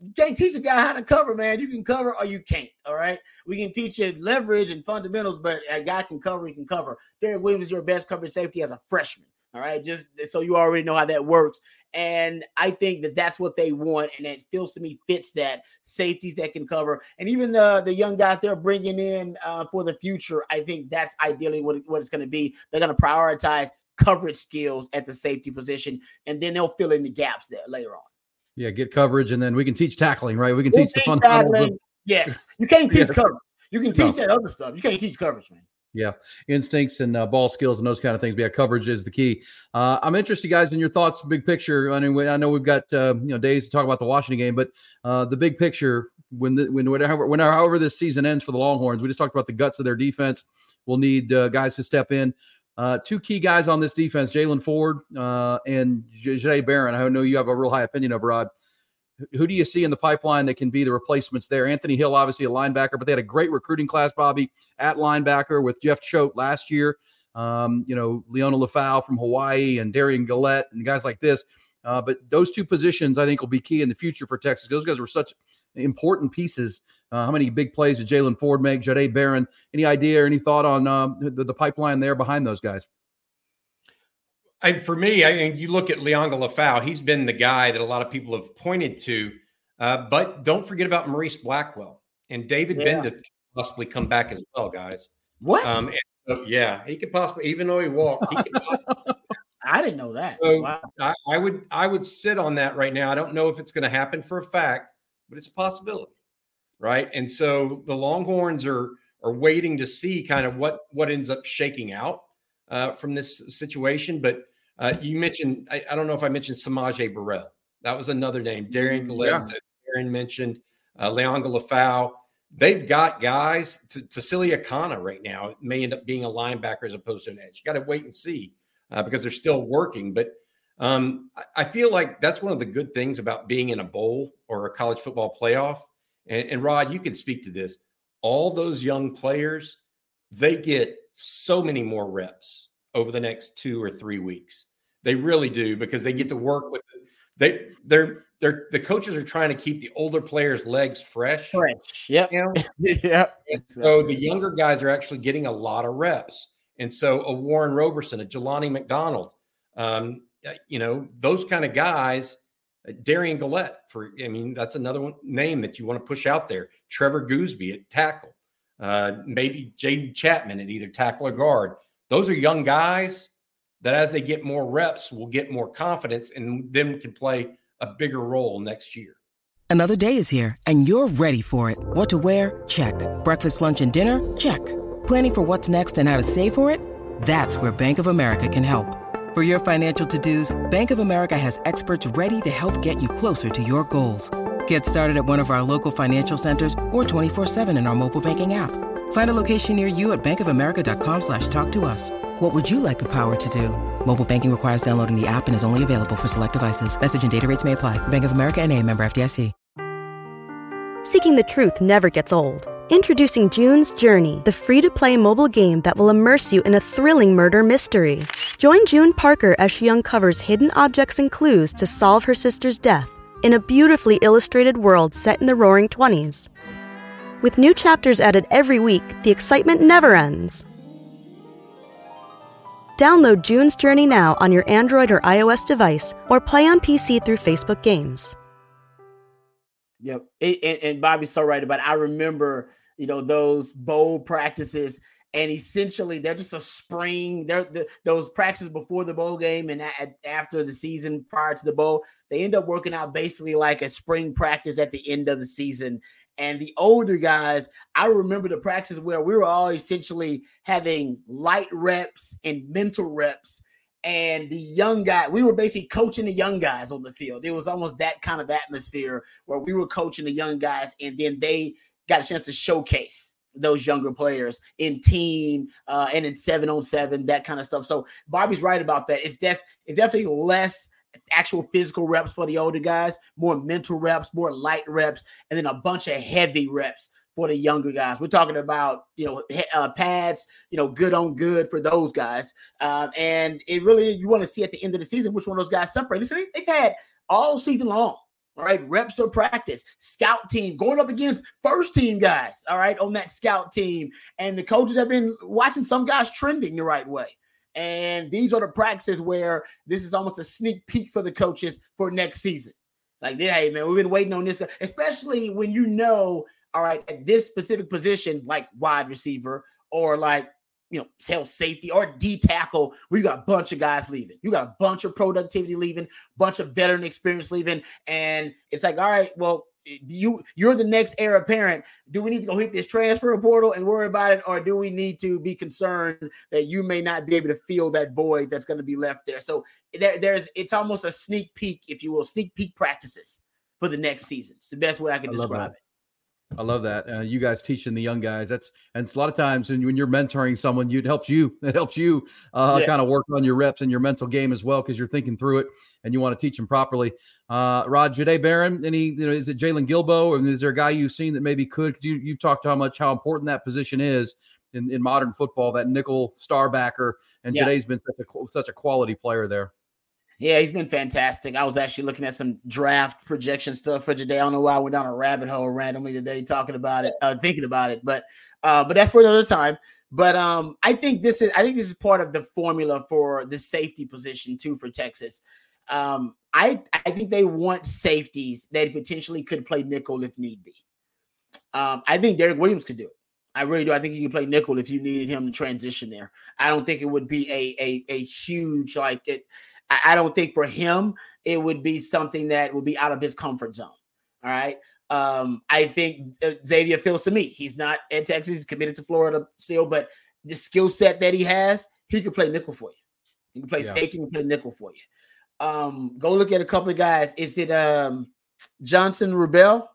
You can't teach a guy how to cover, man. You can cover or you can't. All right. We can teach you leverage and fundamentals, but a guy can cover, he can cover. Derek Williams is your best coverage safety as a freshman. All right. Just so you already know how that works. And I think that that's what they want. And it Filsaime fits that safeties that can cover. And even the, the young guys they're bringing in uh, for the future, I think that's ideally what, what it's going to be. They're going to prioritize coverage skills at the safety position, and then they'll fill in the gaps there later on. Yeah, get coverage, and then we can teach tackling, right? We can we'll teach, teach the fundamentals. Yes, you can't teach coverage. You can teach no. that other stuff. You can't teach coverage, man. Yeah, instincts and uh, ball skills and those kind of things. But yeah, coverage is the key. Uh, I'm interested, guys, in your thoughts, big picture. I mean, I know we've got uh, you know days to talk about the Washington game, but uh, the big picture when the when however this season ends for the Longhorns, we just talked about the guts of their defense. We'll need uh, guys to step in. Uh, two key guys on this defense, Jaylan Ford and Jay Barron. I know you have a real high opinion of Rod who do you see in the pipeline that can be the replacements there? Anthony Hill, obviously a linebacker, but they had a great recruiting class, Bobby, at linebacker with Jeff Choate last year. Um, you know, Liona Lefau from Hawaii and Derion Gullette and guys like this. Uh, but those two positions, I think, will be key in the future for Texas. Those guys were such important pieces. Uh, how many big plays did Jaylan Ford make? Jahdae Barron. Any idea or any thought on um, the, the pipeline there behind those guys? I, for me, I mean, you look at Liona Lefau, he's been the guy that a lot of people have pointed to. Uh, but don't forget about Morice Blackwell and David yeah. Gbenda possibly come back as well, guys. What? Um, so, yeah, he could possibly, even though he walked, he could possibly. I didn't know that. So wow. I, I, would I would sit on that right now. I don't know if it's going to happen for a fact, but it's a possibility, right? And so the Longhorns are are waiting to see kind of what what ends up shaking out uh, from this situation. But uh, you mentioned, I, I, don't know if I mentioned S'Maje Burrell. That was another name. Derion mm, Gullette, yeah. Darren mentioned, uh, Liona Lefau. They've got guys to, Tausili Akana right now. It may end up being a linebacker as opposed to an edge. You got to wait and see uh, because they're still working. But um, I, I feel like that's one of the good things about being in a bowl or a college football playoff. And, and Rod, you can speak to this. All those young players, they get so many more reps over the next two or three weeks. They really do because they get to work with they they're they're the coaches are trying to keep the older players' legs fresh. Fresh. Yep. You know? yep. And so the younger guys are actually getting a lot of reps. And so a Warren Roberson, a Jelani McDonald, um, you know, those kind of guys, Darian Derion Gullette, for I mean, that's another one, name that you want to push out there. Trevor Goosby at tackle uh, maybe Jaden Chapman at either tackle or guard. Those are young guys that, as they get more reps, will get more confidence and then can play a bigger role next year. Another day is here, and you're ready for it. What to wear? Check. Breakfast, lunch, and dinner? Check. Planning for what's next and how to save for it? That's where Bank of America can help. For your financial to-dos, Bank of America has experts ready to help get you closer to your goals. Get started at one of our local financial centers or 24-7 in our mobile banking app. Find a location near you at bankofamerica.com slash talk to us. What would you like the power to do? Mobile banking requires downloading the app and is only available for select devices. Message and data rates may apply. Bank of America and a member FDIC. Seeking the truth never gets old. Introducing June's Journey, the free-to-play mobile game that will immerse you in a thrilling murder mystery. Join June Parker as she uncovers hidden objects and clues to solve her sister's death in a beautifully illustrated world set in the roaring 20s. With new chapters added every week, the excitement never ends. Download June's Journey now on your Android or iOS device or play on PC through Facebook Games. Yep. And, and Bobby's so right about it. I remember, you know, those bowl practices and essentially they're just a spring. They're the, those practices before the bowl game and after the season prior to the bowl. They end up working out basically like a spring practice at the end of the season. And the older guys, I remember the practices where we were all essentially having light reps and mental reps. And the young guy, we were basically coaching the young guys on the field. It was almost that kind of atmosphere where we were coaching the young guys, and then they got a chance to showcase those younger players in team uh, and in seven on seven, that kind of stuff. So Bobby's right about that. It's just it's definitely less actual physical reps for the older guys, more mental reps, more light reps, and then a bunch of heavy reps for the younger guys. We're talking about you know uh, pads, you know, good on good for those guys, um, and it really you want to see at the end of the season which one of those guys separate. So they've had all season long. All right, reps of practice, scout team going up against first team guys. All right, on that scout team, and the coaches have been watching some guys trending the right way. And these are the practices where this is almost a sneak peek for the coaches for next season. Like, hey, man, we've been waiting on this, especially when you know, all right, at this specific position, like wide receiver or like, you know, tail safety or D tackle, where you got a bunch of guys leaving. You got a bunch of productivity leaving, bunch of veteran experience leaving. And it's like, all right, well, you you're the next heir apparent. Do we need to go hit this transfer portal and worry about it, or do we need to be concerned that you may not be able to fill that void that's going to be left there? So there, there's it's almost a sneak peek, if you will, sneak peek practices for the next season. It's the best way I can I describe it. I love that. Uh, you guys teaching the young guys. That's and it's a lot of times when, when you're mentoring someone, you, it helps you. It helps you uh, yeah. kind of work on your reps and your mental game as well because you're thinking through it and you want to teach them properly. Uh, Rod Jahdae Barron, any you know, is it Jaylon Guilbeau or is there a guy you've seen that maybe could? Because you you've talked how much how important that position is in, in modern football. That nickel star backer and yeah. Jahdae's been such a such a quality player there. Yeah, he's been fantastic. I was actually looking at some draft projection stuff for today. I don't know why I went down a rabbit hole randomly today talking about it, uh, thinking about it, but uh, but that's for another time. But um, I think this is I think this is part of the formula for the safety position too for Texas. Um, I I think they want safeties that potentially could play nickel if need be. Um, I think Derek Williams could do it. I really do. I think he could play nickel if you needed him to transition there. I don't think it would be a a, a huge like it. I, I don't think for him it would be something that would be out of his comfort zone. All right. Um, I think uh, Xavier Filsaime he's not at Texas, he's committed to Florida still, but the skill set that he has, he can play nickel for you. He can play yeah. safety, he can play nickel for you. Um, go look at a couple of guys. Is it um Johnson Rebel?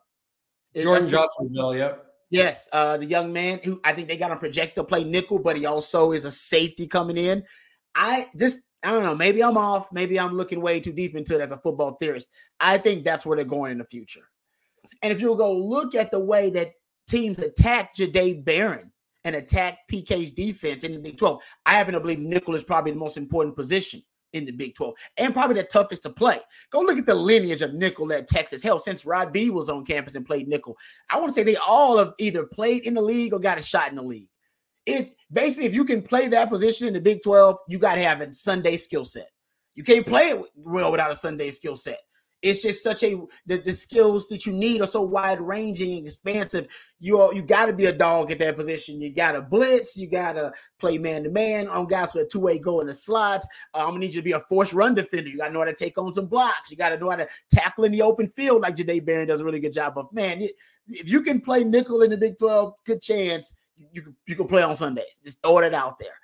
Jordan Johnson Rebel, yep. Yes, uh, the young man who I think they got him project to play nickel, but he also is a safety coming in. I just I don't know. Maybe I'm off. Maybe I'm looking way too deep into it as a football theorist. I think that's where they're going in the future. And if you go look at the way that teams attack Jahdae Barron and attack PK's defense in the Big 12, I happen to believe nickel is probably the most important position in the Big 12 and probably the toughest to play. Go look at the lineage of nickel at Texas. Hell, since Rod B was on campus and played nickel, I want to say they all have either played in the league or got a shot in the league it basically if you can play that position in the Big 12, you got to have a Sunday skill set. You can't play it well without a Sunday skill set. it's just such a the, the skills that you need are so wide ranging and expansive. You are, you got to be a dog at that position. You got to blitz. You got to play man to man on guys with a two way go in the slots. Uh, I'm gonna need you to be a force run defender. You got to know how to take on some blocks. You got to know how to tackle in the open field like Jahdae Barron does a really good job of. Man, if you can play nickel in the Big 12, good chance you can you can play on Sundays. Just throw it out there.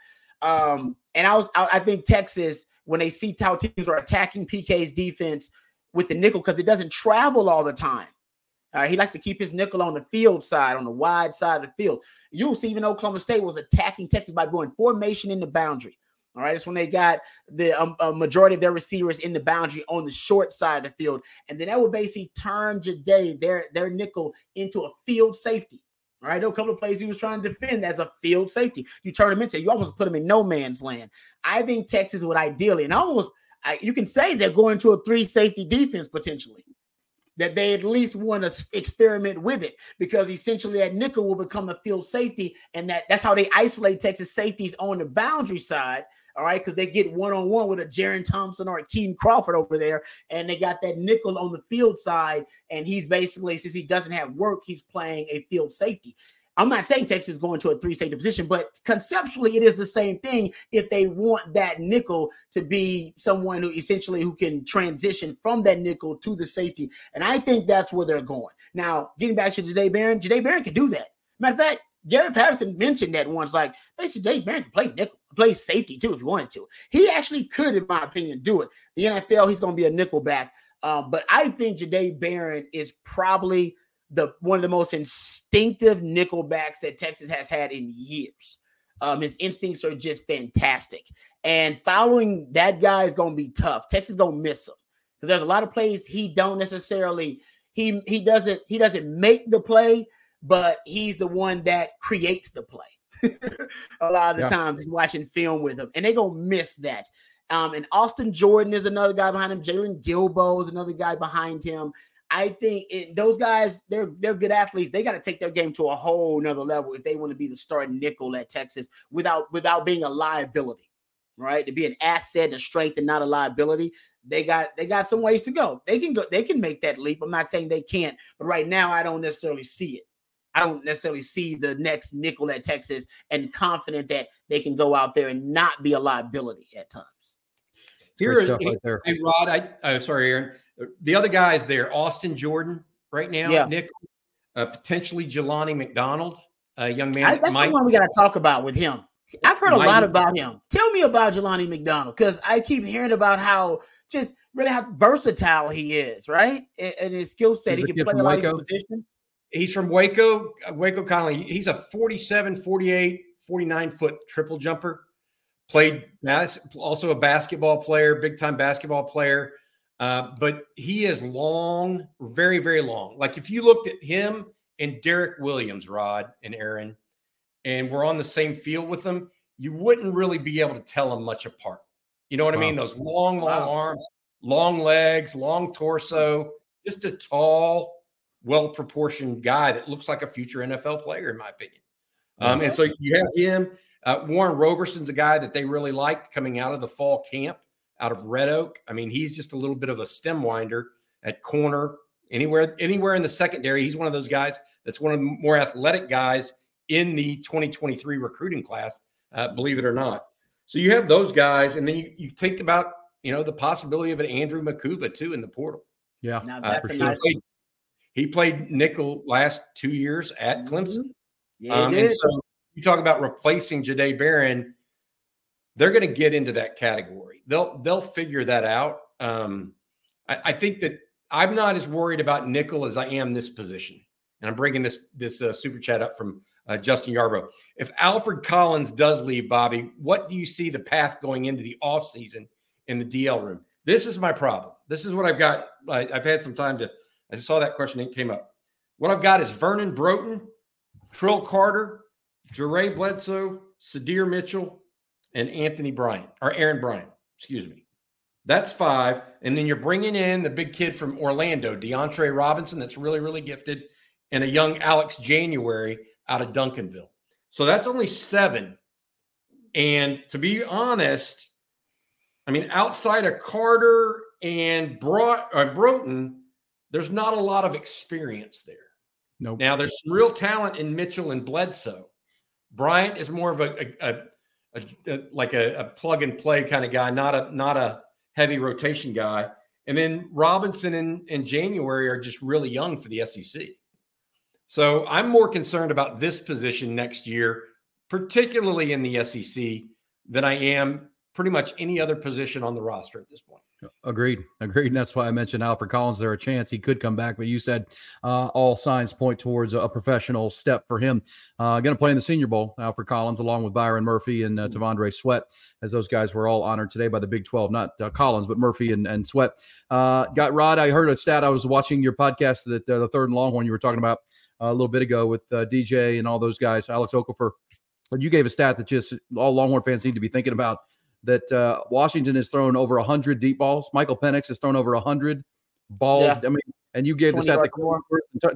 Um, and I was I, I think Texas when they see how teams are attacking PK's defense with the nickel because it doesn't travel all the time. Uh, he likes to keep his nickel on the field side, on the wide side of the field. You'll see even Oklahoma State was attacking Texas by going formation in the boundary. All right, it's when they got the um, majority of their receivers in the boundary on the short side of the field, and then that would basically turn Jahdae their their nickel into a field safety. Right, a couple of plays he was trying to defend as a field safety. You turn him into, you almost put him in no man's land. I think Texas would ideally, and almost I, you can say they're going to a three safety defense potentially. That they at least want to experiment with it because essentially that nickel will become the field safety, and that that's how they isolate Texas safeties on the boundary side all right, because they get one on one with a Jerrin Thompson or a Kitan Crawford over there, and they got that nickel on the field side, and he's basically since he doesn't have work, he's playing a field safety. I'm not saying Texas is going to a three safety position, but conceptually it is the same thing if they want that nickel to be someone who essentially who can transition from that nickel to the safety. And I think that's where they're going. Now, getting back to Jahdae Barron, Jahdae Barron can do that. Matter of fact, Gary Patterson mentioned that once, like basically Jay Barron can play nickel, play safety too if you wanted to. He actually could, in my opinion, do it. The NFL, he's going to be a nickel back. Um, but I think Jahdae Barron is probably the one of the most instinctive nickelbacks that Texas has had in years. Um, his instincts are just fantastic. And following that guy is going to be tough. Texas going to miss him because there's a lot of plays he don't necessarily he he doesn't he doesn't make the play, but he's the one that creates the play. a lot of the yeah. time, just watching film with him, and they're gonna miss that. Um, and Austin Jordan is another guy behind him. Jaylon Guilbeau is another guy behind him. I think it, those guys, they're they're good athletes. They got to take their game to a whole nother level if they want to be the starting nickel at Texas without without being a liability, right? To be an asset, a strength, and not a liability. They got they got some ways to go. They can go. They can make that leap. I'm not saying they can't, but right now I don't necessarily see it. I don't necessarily see the next nickel at Texas and confident that they can go out there and not be a liability at times. Here, right there. Hey, Rod, I, oh, sorry, Aaron. The other guys there, Austin Jordan, right now, yeah. Nick, uh, potentially Jelani McDonald, a young man. I, that's might, the one we got to talk about with him. I've heard a lot about him. Tell me about Jelani McDonald because I keep hearing about how just really how versatile he is, right? And, his skill set, he can play a lot of positions. He's from Waco, uh, Waco Connally. He's a 47, 48, 49 foot triple jumper. Played also a basketball player, big time basketball player. Uh, but he is long, very, very long. Like if you looked at him and Derek Williams, Rod and Aaron, and we're on the same field with them, you wouldn't really be able to tell them much apart. You know what wow. I mean? Those long, long wow. arms, long legs, long torso, just a tall, well proportioned guy that looks like a future NFL player, in my opinion. Um, and so you have him. Uh, Warren Roberson's a guy that they really liked coming out of the fall camp out of Red Oak. I mean, he's just a little bit of a stem winder at corner, anywhere, anywhere in the secondary. He's one of those guys that's one of the more athletic guys in the 2023 recruiting class, uh, believe it or not. So you have those guys, and then you, you think about you know the possibility of an Andrew Mukuba too in the portal. Yeah, now uh, that's uh, a nice. He played nickel last two years at mm-hmm. Clemson. Yeah, um, and so you talk about replacing Jahdae Barron, they're going to get into that category. They'll they'll figure that out. Um, I, I, think that I'm not as worried about nickel as I am this position. And I'm bringing this this uh, super chat up from uh, Justin Yarbrough. If Alfred Collins does leave, Bobby, what do you see the path going into the offseason in the DL room? This is my problem. This is what I've got. I, I've had some time to I just saw that question that came up. What I've got is Vernon Broughton, Trill Carter, Jaray Bledsoe, Sydir Mitchell, and Anthony Bryant, or Aaron Bryant, excuse me. That's five. And then you're bringing in the big kid from Orlando, DeAndre Robinson, that's really, really gifted, and a young Alex January out of Duncanville. So that's only seven. And to be honest, I mean, outside of Carter and Bro- uh, Broughton, there's not a lot of experience there. Nope. Now there's some real talent in Mitchell and Bledsoe. Bryant is more of a, a, a, a like a, plug and play kind of guy, not a not a heavy rotation guy. And then Robinson and, and January are just really young for the SEC. So I'm more concerned about this position next year, particularly in the SEC, than I am pretty much any other position on the roster at this point. Agreed. Agreed. And that's why I mentioned Alfred Collins. There a chance he could come back, but you said uh, all signs point towards a professional step for him. Uh, going to play in the Senior Bowl, Alfred Collins, along with Byron Murphy and uh, mm-hmm. Sweat, as those guys were all honored today by the Big 12, not uh, Collins, but Murphy and, and Sweat. Uh, got Rod, I heard a stat. I was watching your podcast, that uh, the third and Longhorn, you were talking about a little bit ago with DJ and all those guys, Alex Okafor. But you gave a stat that just all Longhorn fans need to be thinking about that uh, Washington has thrown over 100 deep balls. Michael Penix has thrown over 100 balls. Yeah. I mean, and you gave this at the corner.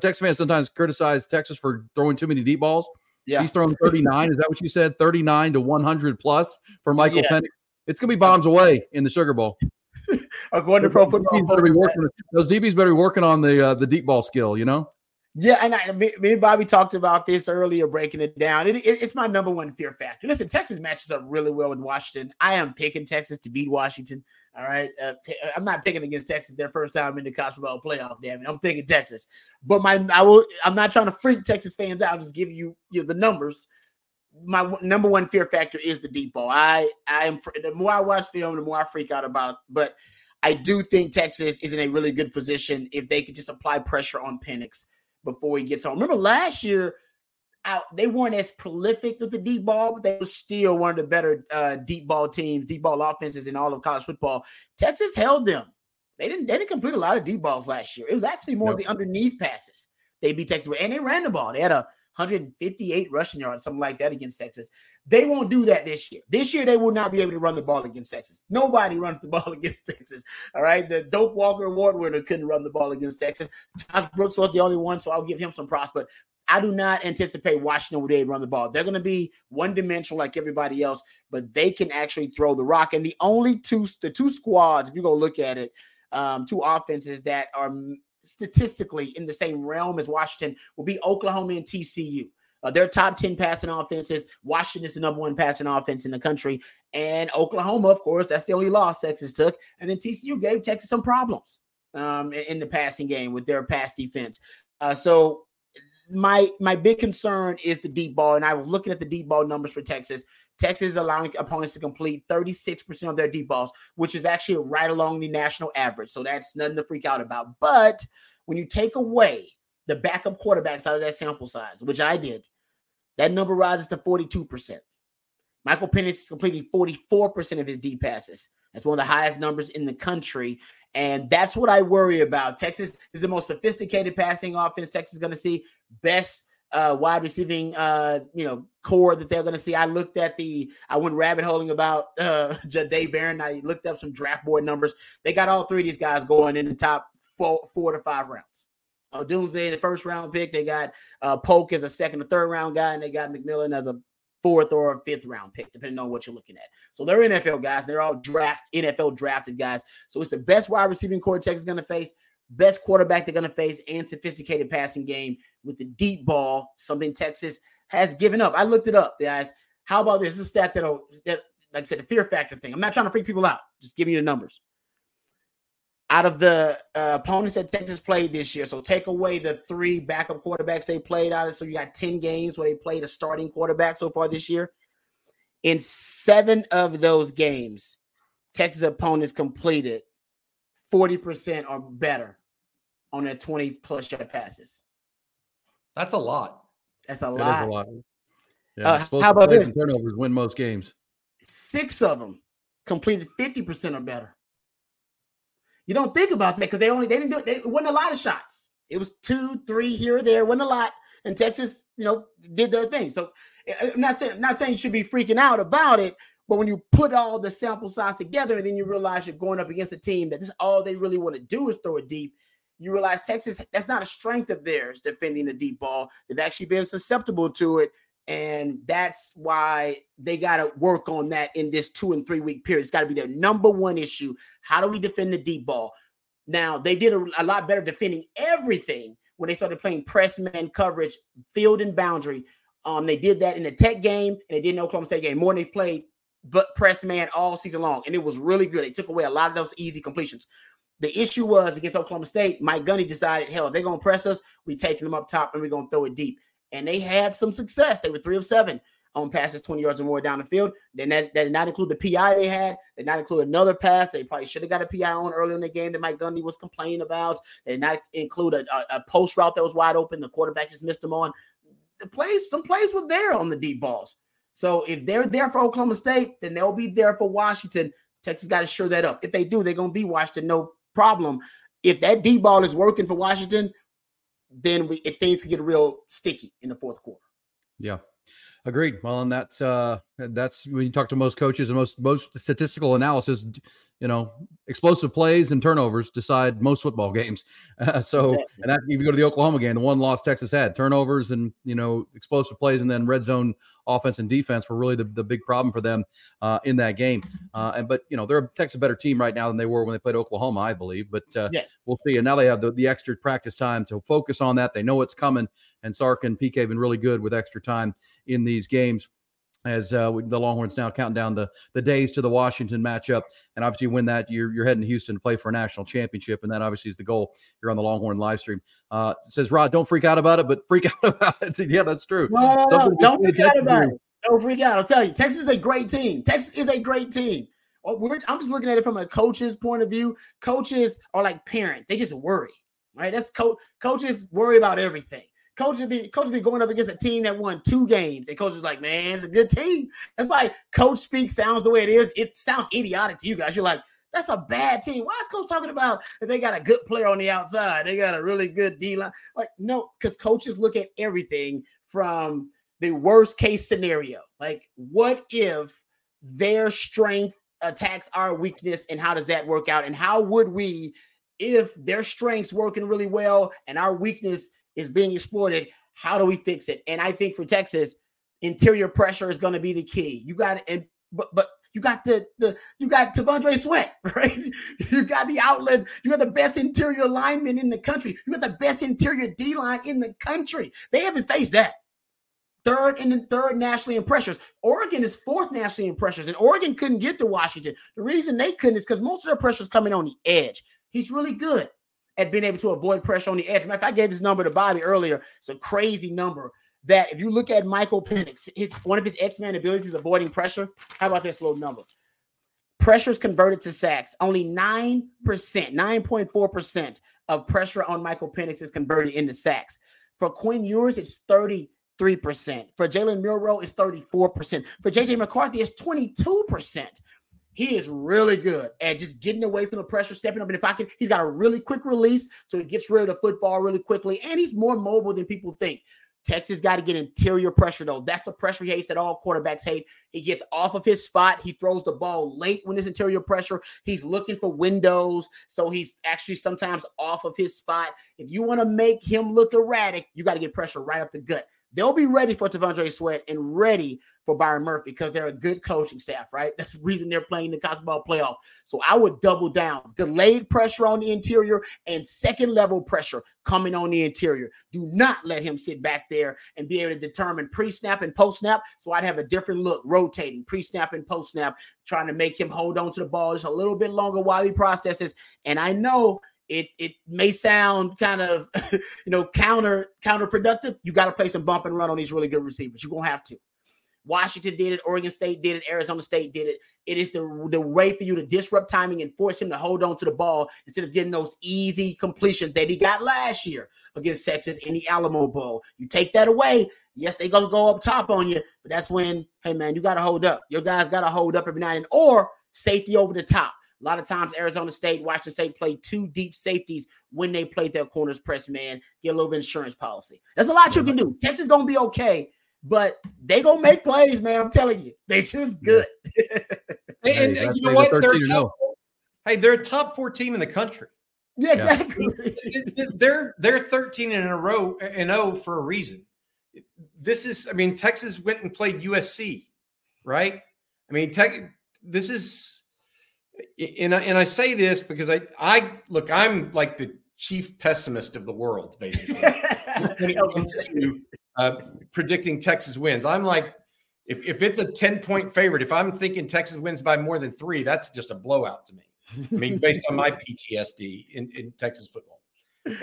Texas fans sometimes criticize Texas for throwing too many deep balls. Yeah. He's thrown 39. Is that what you said? 39 to 100 plus for Michael yeah. Penix. It's going to be bombs away in the Sugar Bowl. According to Pro Football, those DBs better be working on the uh, the deep ball skill. You know. Yeah, and I, me, and Bobby talked about this earlier, breaking it down. It, it, it's my number one fear factor. Listen, Texas matches up really well with Washington. I am picking Texas to beat Washington. All right, uh, uh I'm not picking against Texas their first time in the college football playoff. Damn it, I'm picking Texas. But my, I will. I'm not trying to freak Texas fans out. I'm just giving you, you know, the numbers. My number one fear factor is the deep ball. I, I am. The more I watch film, the more I freak out about. It. But I do think Texas is in a really good position if they could just apply pressure on Penix before he gets home. Remember last year, out they weren't as prolific with the deep ball, but they were still one of the better uh, deep ball teams, deep ball offenses in all of college football. Texas held them. They didn't they didn't complete a lot of deep balls last year. It was actually more nope. of the underneath passes they beat Texas with, and they ran the ball. They had a 158 rushing yards, something like that against Texas. They won't do that this year. This year, they will not be able to run the ball against Texas. Nobody runs the ball against Texas. All right. The Doak Walker Award winner couldn't run the ball against Texas. Josh Brooks was the only one, so I'll give him some props. But I do not anticipate Washington will to run the ball. They're going to be one dimensional like everybody else, but they can actually throw the rock. And the only two, the two squads, if you go look at it, um, two offenses that are statistically in the same realm as Washington will be Oklahoma and TCU. Uh, they're top 10 passing offenses. Washington is the number one passing offense in the country. And Oklahoma, of course, that's the only loss Texas took. And then TCU gave Texas some problems um, in, the passing game with their pass defense. Uh, so my my big concern is the deep ball. And I was looking at the deep ball numbers for Texas. Texas is allowing opponents to complete 36% of their deep balls, which is actually right along the national average. So that's nothing to freak out about. But when you take away the backup quarterbacks out of that sample size, which I did, that number rises to 42%. Michael Penix is completing 44% of his deep passes. That's one of the highest numbers in the country. And that's what I worry about. Texas is the most sophisticated passing offense Texas is going to see. Best uh, wide receiving, uh, you know, core that they're going to see. I looked at the, I went rabbit holing about uh, Jahdae Barron. I looked up some draft board numbers. They got all three of these guys going in the top four, four to five rounds. Uh, Odunze, the first round pick. They got uh, Polk as a second or third round guy, and they got McMillan as a fourth or fifth round pick, depending on what you're looking at. So they're NFL guys. They're all draft NFL drafted guys. So it's the best wide receiving core Texas is going to face best quarterback they're going to face, and sophisticated passing game with the deep ball, something Texas has given up. I looked it up, guys. How about this? This is a stat that'll, that, like I said, the fear factor thing. I'm not trying to freak people out, just giving you the numbers. Out of the uh, opponents that Texas played this year, so take away the three backup quarterbacks they played out of, so you got 10 games where they played a starting quarterback so far this year. In seven of those games, Texas opponents completed 40% or better on their 20 plus yard passes. That's a lot. That's a lot. a lot. Yeah, uh, how about this? Turnovers win most games. Six of them completed 50% or better. You don't think about that because they only they didn't do it. They wasn't a lot of shots. It was two, three here or there, wasn't a lot. And Texas, you know, did their thing. So I'm not saying not saying you should be freaking out about it, but when you put all the sample size together and then you realize you're going up against a team that this all they really want to do is throw it deep, you realize Texas that's not a strength of theirs defending the deep ball. They've actually been susceptible to it And that's why they got to work on that in this two and three week period. It's got to be their number one issue. How do we defend the deep ball? Now, they did a, a lot better defending everything when they started playing press man coverage, field and boundary. Um, they did that in the Tech game and they did in Oklahoma State game. More than they played but press man all season long, and it was really good. They took away a lot of those easy completions. The issue was against Oklahoma State, Mike Gundy decided, hell, they're gonna press us, we're taking them up top and we're gonna throw it deep. And they had some success. They were three of seven on passes 20 yards or more down the field. Then that, that did not include the PI they had. Did not include another pass. They probably should have got a PI on earlier in the game that Mike Gundy was complaining about. They did not include a, a, a post route that was wide open. The quarterback just missed them on. The plays, some plays were there on the deep balls. So if they're there for Oklahoma State, then they'll be there for Washington. Texas got to sure that up. If they do, they're going to be Washington, no problem. If that D ball is working for Washington, then we if things can get real sticky in the fourth quarter. Yeah. Agreed. Well, and that's uh that's when you talk to most coaches and most most statistical analysis, you know, explosive plays and turnovers decide most football games. Uh, so, and that, if you go to the Oklahoma game, the one loss Texas had turnovers and you know explosive plays, and then red zone offense and defense were really the, the big problem for them uh, in that game. Uh, and but you know they're a Texas better team right now than they were when they played Oklahoma, I believe. But uh, yes. we'll see. And now they have the, the extra practice time to focus on that. They know it's coming, and Sark and PK have been really good with extra time in these games as uh, the Longhorns now counting down the the days to the Washington matchup, and obviously win that, you're you're heading to Houston to play for a national championship, and that obviously is the goal. You're on the Longhorn live stream. Uh, says Rod, don't freak out about it, but freak out about it. yeah, that's true. No, no, no, don't freak out about it. Don't freak out. I'll tell you, Texas is a great team. Texas is a great team. Oh, I'm just looking at it from a coach's point of view. Coaches are like parents; they just worry, right? That's co- coaches worry about everything. Coach would be coach would be going up against a team that won two games, and coach was like, "Man, it's a good team." It's like coach speak sounds the way it is. It sounds idiotic to you guys. You're like, "That's a bad team." Why is coach talking about that they got a good player on the outside? They got a really good D line. Like, no, because coaches look at everything from the worst case scenario. Like, what if their strength attacks our weakness, and how does that work out? And how would we, if their strengths working really well and our weakness is being exploited. How do we fix it? And I think for Texas, interior pressure is going to be the key. You got it, and but but you got the the you got T'Vondre Sweat, right? You got the outlet. You got the best interior lineman in the country. You got the best interior D line in the country. They haven't faced that. Third and then third nationally in pressures. Oregon is fourth nationally in pressures, and Oregon couldn't get to Washington. The reason they couldn't is because most of their pressures coming on the edge. He's really good at being able to avoid pressure on the edge. Matter I gave this number to Bobby earlier. It's a crazy number that if you look at Michael Penix, his one of his X-Men abilities is avoiding pressure. How about this little number? Pressures converted to sacks. Only 9%, 9.4% of pressure on Michael Penix is converted into sacks. For Quinn Ewers, it's 33%. For Jalen Milroe, it's 34%. For JJ McCarthy, it's 22%. He is really good at just getting away from the pressure, stepping up in the pocket. He's got a really quick release, so he gets rid of the football really quickly, and he's more mobile than people think. Texas got to get interior pressure, though. That's the pressure he hates that all quarterbacks hate. He gets off of his spot. He throws the ball late when there's interior pressure. He's looking for windows. So he's actually sometimes off of his spot. If you want to make him look erratic, you got to get pressure right up the gut they'll be ready for T'Vondre Sweat and ready for Byron Murphy because they're a good coaching staff, right? That's the reason they're playing the college ball playoff. So I would double down. Delayed pressure on the interior and second level pressure coming on the interior. Do not let him sit back there and be able to determine pre-snap and post-snap. So I'd have a different look, rotating pre-snap and post-snap, trying to make him hold on to the ball just a little bit longer while he processes. And I know it it may sound kind of you know counter counterproductive. You got to play some bump and run on these really good receivers. You're gonna have to. Washington did it, Oregon State did it, Arizona State did it. It is the, the way for you to disrupt timing and force him to hold on to the ball instead of getting those easy completions that he got last year against Texas in the Alamo Bowl. You take that away, yes, they're gonna go up top on you, but that's when, hey man, you gotta hold up. Your guys gotta hold up every night and or safety over the top. A lot of times, Arizona State, Washington State play two deep safeties when they play their corners press man, get a little insurance policy. There's a lot you can do. Texas gonna be okay, but they gonna make plays, man. I'm telling you, they just good. and, and you know what? They're top, hey, they're a top four team in the country. Yeah, exactly. they're they're 13 in a row and 0 for a reason. this is, I mean, Texas went and played USC, right? I mean, tech, this is, and I, and I say this because I, I look, I'm like the chief pessimist of the world, basically, when it comes to uh, predicting Texas wins. I'm like, if, if it's a 10 point favorite, if I'm thinking Texas wins by more than three, that's just a blowout to me. I mean, based on my PTSD in, in Texas football.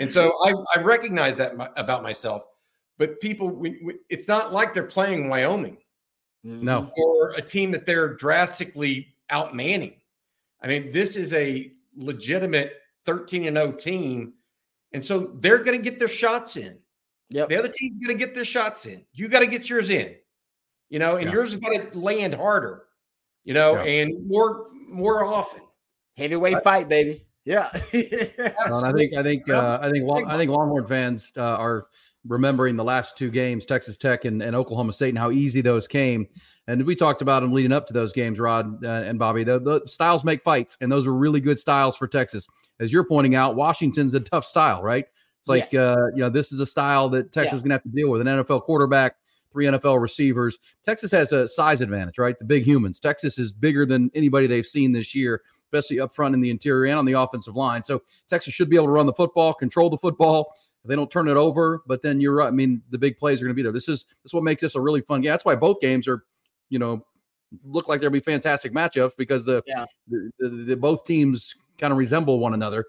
And so I, I recognize that my, about myself, but people, we, we, it's not like they're playing Wyoming. No. Or a team that they're drastically outmanning. I mean, this is a legitimate 13 and 0 team. And so they're going to get their shots in. Yep. The other team's going to get their shots in. You got to get yours in, you know, and Yeah. yours is going to land harder, you know, Yeah. and more more often. Heavyweight I- fight, baby. Yeah. Well, and I think I think uh, I think Long- I think Longhorn fans uh, are remembering the last two games, Texas Tech and, and Oklahoma State, and how easy those came. And we talked about them leading up to those games, Rod uh, and Bobby. The, the styles make fights, and those are really good styles for Texas. As you're pointing out, Washington's a tough style, right? It's like uh, you know this is a style that Texas Yeah. is going to have to deal with an NFL quarterback, three NFL receivers. Texas has a size advantage, right? The big humans. Texas is bigger than anybody they've seen this year, especially up front in the interior and on the offensive line. So Texas should be able to run the football, control the football. They don't turn it over, but then you're right. I mean, the big plays are going to be there. This is this is what makes this a really fun game. That's why both games are, you know, look like there'll be fantastic matchups because the Yeah. the, the, the both teams kind of resemble one another.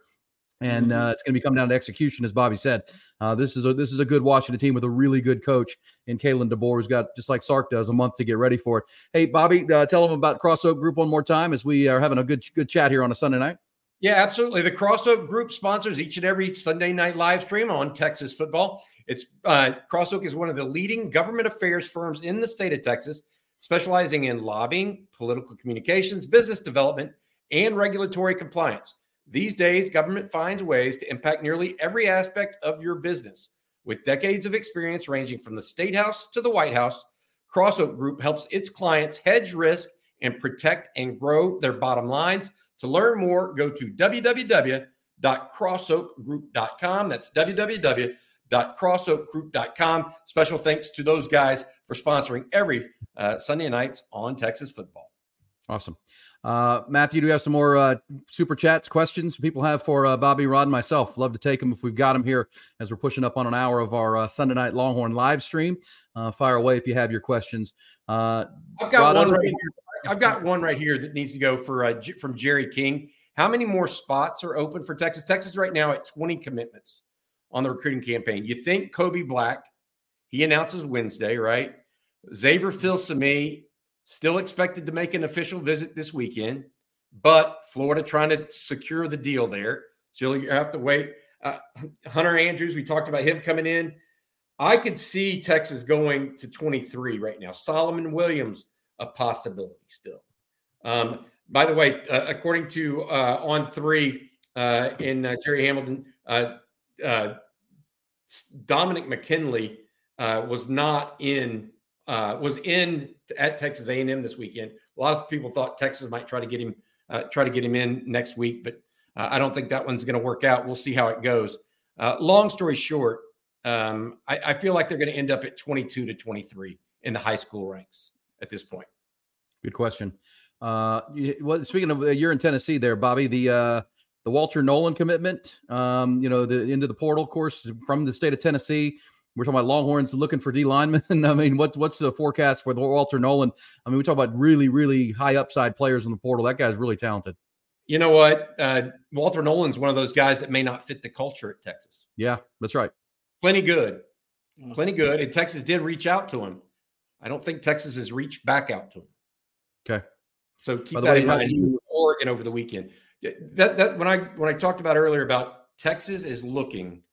And uh, it's going to be come down to execution, as Bobby said. Uh, this is a this is a good Washington team with a really good coach in Kalen DeBoer, who's got just like Sark does a month to get ready for it. Hey, Bobby, uh, tell them about Cross Oak Group one more time as we are having a good good chat here on a Sunday night. Yeah, absolutely. The Cross Oak Group sponsors each and every Sunday night live stream on Texas football. It's uh, Crossoak is one of the leading government affairs firms in the state of Texas, specializing in lobbying, political communications, business development, and regulatory compliance. These days, government finds ways to impact nearly every aspect of your business. With decades of experience ranging from the State House to the White House, Crossoak Group helps its clients hedge risk and protect and grow their bottom lines. To learn more, go to www.crossoakgroup.com. That's www.crossoakgroup.com. Special thanks to those guys for sponsoring every uh, Sunday nights on Texas football. Awesome. Uh, Matthew, do we have some more uh, super chats, questions people have for uh, Bobby, Rod, and myself? Love to take them if we've got them here as we're pushing up on an hour of our uh, Sunday night Longhorn live stream. Uh, fire away if you have your questions. Uh, I've got Rod, one right here. I've got one right here that needs to go for uh, J- from Jerry King. How many more spots are open for Texas? Texas right now at 20 commitments on the recruiting campaign. You think Kobe Black? He announces Wednesday, right? Xavier Filsaime still expected to make an official visit this weekend, but Florida trying to secure the deal there. So you have to wait. Uh, Hunter Andrews, we talked about him coming in. I could see Texas going to 23 right now. Solomon Williams, a possibility still. Um, by the way, uh, according to uh, On Three uh, in uh, Jerry Hamilton, uh, Dominic McKinley uh, was not in uh, was in at Texas A&M this weekend. A lot of people thought Texas might try to get him uh, try to get him in next week, but uh, I don't think that one's going to work out. We'll see how it goes. Uh, long story short, um, I, I feel like they're going to end up at 22 to 23 in the high school ranks at this point. Good question. Uh, well, speaking of, uh, you're in Tennessee there, Bobby. The uh, the Walter Nolan commitment. Um, you know, the into the portal course from the state of Tennessee. We're talking about Longhorns looking for D linemen. I mean, what's what's the forecast for the Walter Nolan? I mean, we talk about really, really high upside players in the portal. That guy's really talented. You know what? Uh, Walter Nolan's one of those guys that may not fit the culture at Texas. Yeah, that's right. Plenty good, Mm. plenty good. And Texas did reach out to him. I don't think Texas has reached back out to him. Okay. So keep that way, in mind. He was in Oregon over the weekend. That that when I when I talked about earlier about Texas is looking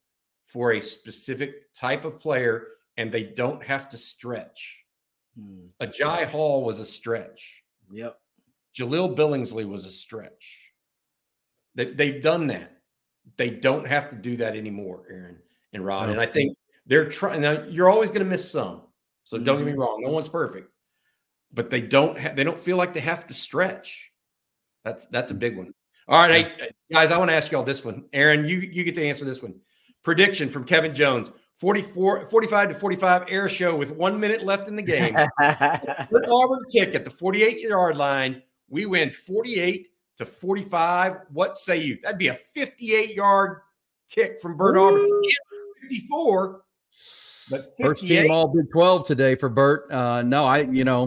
for a specific type of player, and they don't have to stretch. Hmm. Ajay Hall was a stretch. Yep. Jaleel Billingsley was a stretch. They, they've done that. They don't have to do that anymore, Aaron and Rod. No. And I think they're trying. Now you're always going to miss some. So don't get me wrong. No one's perfect, but they don't. Ha- they don't feel like they have to stretch. That's that's a big one. All right, hey, guys. I want to ask y'all this one, Aaron. You you get to answer this one. Prediction from Kevin Jones: 44, 45 to 45 air show with one minute left in the game. Bert Auburn kick at the 48 yard line. We win 48 to 45. What say you? That'd be a 58 yard kick from Bert Auburn. 54. But first team all Big 12 today for Bert. Uh, no, I, you know,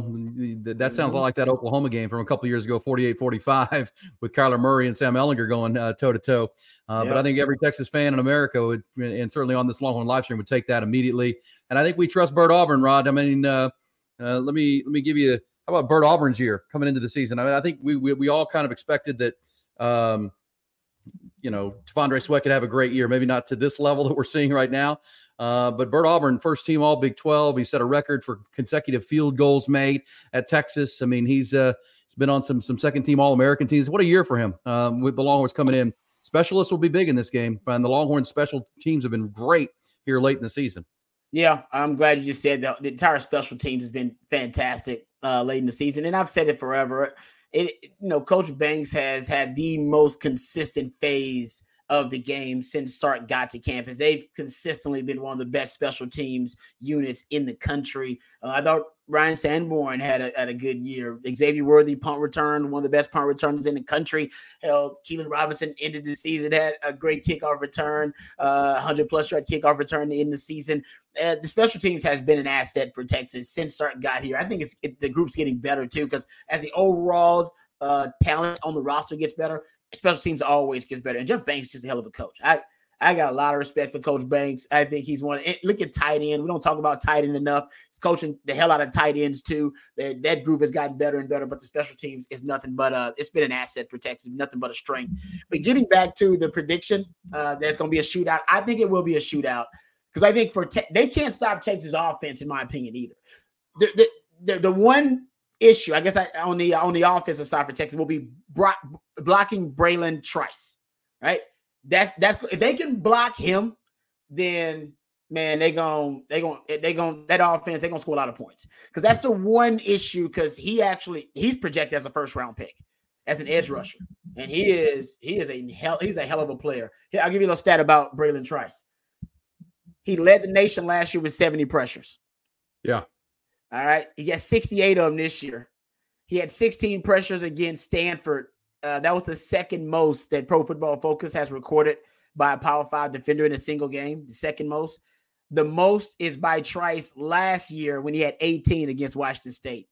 that sounds a Mm-hmm. lot like that Oklahoma game from a couple years ago, 48 45, with Kyler Murray and Sam Ehlinger going toe to toe. But I think every Texas fan in America would, and certainly on this Longhorn live stream, would take that immediately. And I think we trust Bert Auburn, Rod. I mean, uh, uh, let me let me give you how about Bert Auburn's year coming into the season? I mean, I think we we, we all kind of expected that. Um, you know, T'Vondre Sweat could have a great year, maybe not to this level that we're seeing right now. Uh, but Bert Auburn, first team All Big 12. He set a record for consecutive field goals made at Texas. I mean, he's uh, he's been on some some second team All American teams. What a year for him um, with the Longhorns coming in. Specialists will be big in this game, and the Longhorns special teams have been great here late in the season. Yeah, I'm glad you just said that. The entire special teams has been fantastic uh, late in the season, and I've said it forever. It, you know, Coach Banks has had the most consistent phase of the game since Sark got to campus. They've consistently been one of the best special teams units in the country. Uh, I thought Ryan Sanborn had a, had a good year. Xavier Worthy punt return, one of the best punt returners in the country. Hell, Keelan Robinson ended the season had a great kickoff return, uh, 100 plus yard kickoff return in the season. Uh, the special teams has been an asset for Texas since Sark got here. I think it's it, the group's getting better too because as the overall uh, talent on the roster gets better, special teams always gets better. And Jeff Banks is just a hell of a coach. I I got a lot of respect for Coach Banks. I think he's one. Look at tight end. We don't talk about tight end enough. He's coaching the hell out of tight ends too. That that group has gotten better and better. But the special teams is nothing but uh, it's been an asset for Texas, nothing but a strength. But getting back to the prediction, uh, that's going to be a shootout. I think it will be a shootout because I think for te- they can't stop Texas offense in my opinion either. The the the, the one issue, I guess, I, on the on the offensive side for Texas will be bro- blocking Bralen Trice, right? That that's if they can block him, then man, they gon' they gon' they gon' that offense they gonna score a lot of points because that's the one issue because he actually he's projected as a first round pick as an edge rusher, and he is he is a hell he's a hell of a player. Here, I'll give you a little stat about Bralen Trice. He led the nation last year with 70 pressures. Yeah. All right. He got 68 of them this year. He had 16 pressures against Stanford. Uh, that was the second most that Pro Football Focus has recorded by a Power Five defender in a single game. The second most. The most is by Trice last year when he had 18 against Washington State.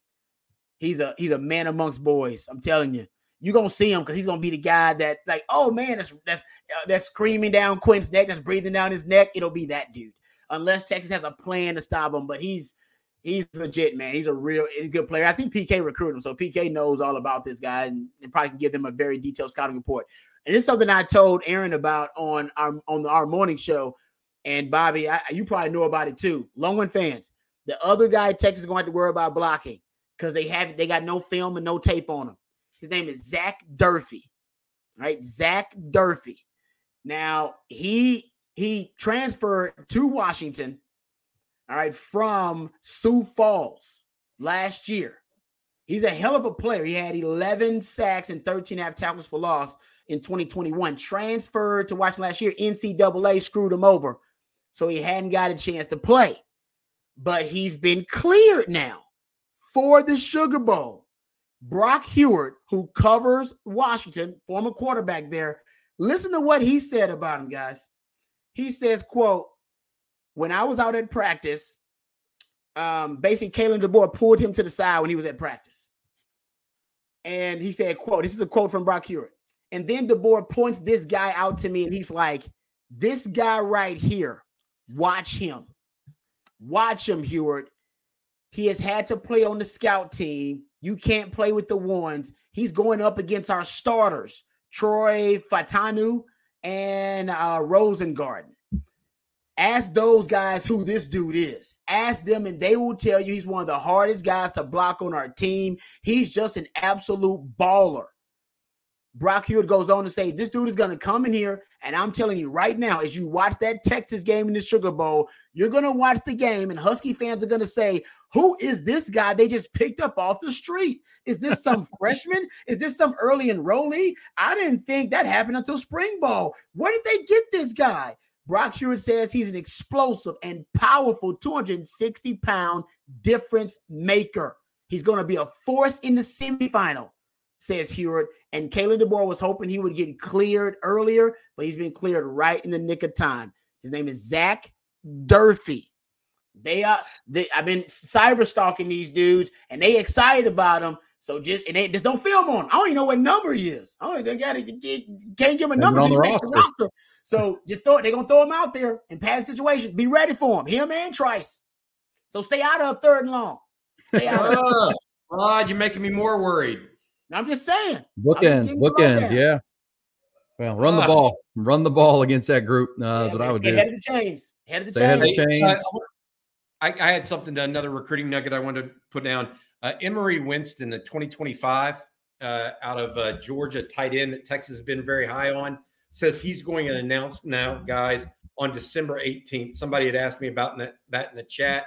He's a he's a man amongst boys. I'm telling you. You're gonna see him because he's gonna be the guy that, like, oh man, that's that's uh, that's screaming down Quinn's neck, that's breathing down his neck. It'll be that dude, unless Texas has a plan to stop him. But he's he's legit, man. He's a real he's a good player. I think PK recruited him, so PK knows all about this guy and, and probably can give them a very detailed scouting report. And it's something I told Aaron about on our on our morning show. And Bobby, I, you probably know about it too. Longhorn fans, the other guy Texas is going to have to worry about blocking because they have they got no film and no tape on him. His name is Zach Durfee. Right, Zach Durfee. Now he he transferred to Washington all right, from Sioux Falls last year. He's a hell of a player. He had 11 sacks and 13 half tackles for loss in 2021. Transferred to Washington last year. NCAA screwed him over. So he hadn't got a chance to play. But he's been cleared now for the Sugar Bowl. Brock Huard, who covers Washington, former quarterback there, listen to what he said about him, guys. He says, quote, when I was out at practice, um, basically Kalen DeBoer pulled him to the side when he was at practice. And he said, quote, this is a quote from Brock Huard. And then DeBoer points this guy out to me, and he's like, This guy right here, watch him. Watch him, Huard. He has had to play on the scout team. You can't play with the ones. He's going up against our starters, Troy Fautanu and uh, Rosengarten. Ask those guys who this dude is. Ask them, and they will tell you he's one of the hardest guys to block on our team. He's just an absolute baller. Brock Huard goes on to say, This dude is going to come in here. And I'm telling you right now, as you watch that Texas game in the Sugar Bowl, you're going to watch the game, and Husky fans are going to say, Who is this guy they just picked up off the street? Is this some freshman? Is this some early enrollee? I didn't think that happened until spring ball. Where did they get this guy? Brock Huard says he's an explosive and powerful 260 pound difference maker. He's going to be a force in the semifinal, says Huard. And Kalen DeBoer was hoping he would get cleared earlier, but he's been cleared right in the nick of time. His name is Zach Durfee. They are they I've been cyber stalking these dudes and they excited about him. So just and they just don't film on him. I don't even know what number he is. Oh, they got to can't give him a number. the roster. the roster. So just throw it. They're gonna throw him out there in pass situation. Be ready for him. Him and Trice. So stay out of third and long. Stay out of Rod, you're making me more worried. I'm just saying. Bookends, giving you the bookends, yeah. Well, run the Ah. ball, run the ball against that group. Uh, that's what I would do. Head of the chains. Head of the Stay ahead of chains. the uh, chains. I, I had something, another recruiting nugget I wanted to put down. Uh, Emery Winston, the 2025 uh, out of uh, Georgia tight end that Texas has been very high on, says he's going to announce now, guys, on December 18th. Somebody had asked me about that, that in the chat.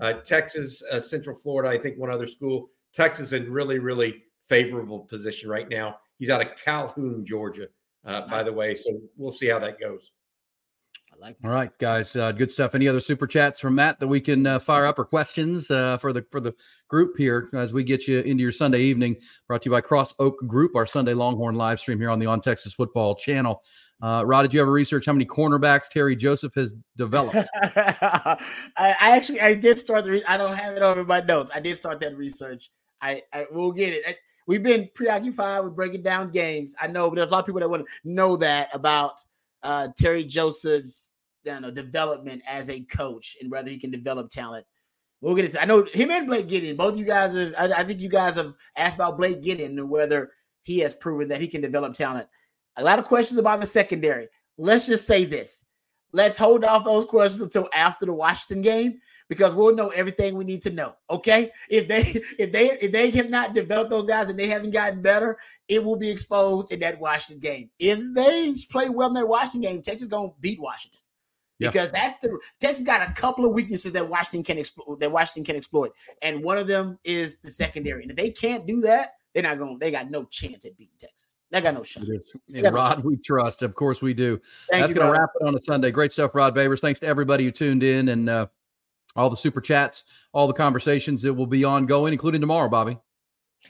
Uh, Texas, uh, Central Florida, I think one other school. Texas in really, really favorable position right now. He's out of Calhoun, Georgia, uh, by the way. So we'll see how that goes. I like All right, guys, uh, good stuff. Any other super chats from Matt that we can uh, fire up or questions uh, for the for the group here as we get you into your Sunday evening? Brought to you by Cross Oak Group, our Sunday Longhorn live stream here on the On Texas Football Channel. Uh, Rod, did you ever research how many cornerbacks Terry Joseph has developed? I, I actually I did start the. Re- I don't have it over my notes. I did start that research. I, I will get it. I- we've been preoccupied with breaking down games. I know, but there's a lot of people that want to know that about uh, Terry Joseph's know, development as a coach and whether he can develop talent. We'll get into. I know him and Blake Gideon. Both you guys have. I, I think you guys have asked about Blake Gideon and whether he has proven that he can develop talent. A lot of questions about the secondary. Let's just say this. Let's hold off those questions until after the Washington game because we'll know everything we need to know. Okay. If they if they if they have not developed those guys and they haven't gotten better, it will be exposed in that Washington game. If they play well in that Washington game, Texas gonna beat Washington. Yeah. Because that's the Texas got a couple of weaknesses that Washington can exploit that Washington can exploit. And one of them is the secondary. And if they can't do that, they're not gonna they got no chance at beating Texas. They got no shot. In Rod, we trust. Of course, we do. Thank That's going to wrap it on a Sunday. Great stuff, Rod Babers. Thanks to everybody who tuned in and uh, all the super chats, all the conversations that will be ongoing, including tomorrow, Bobby.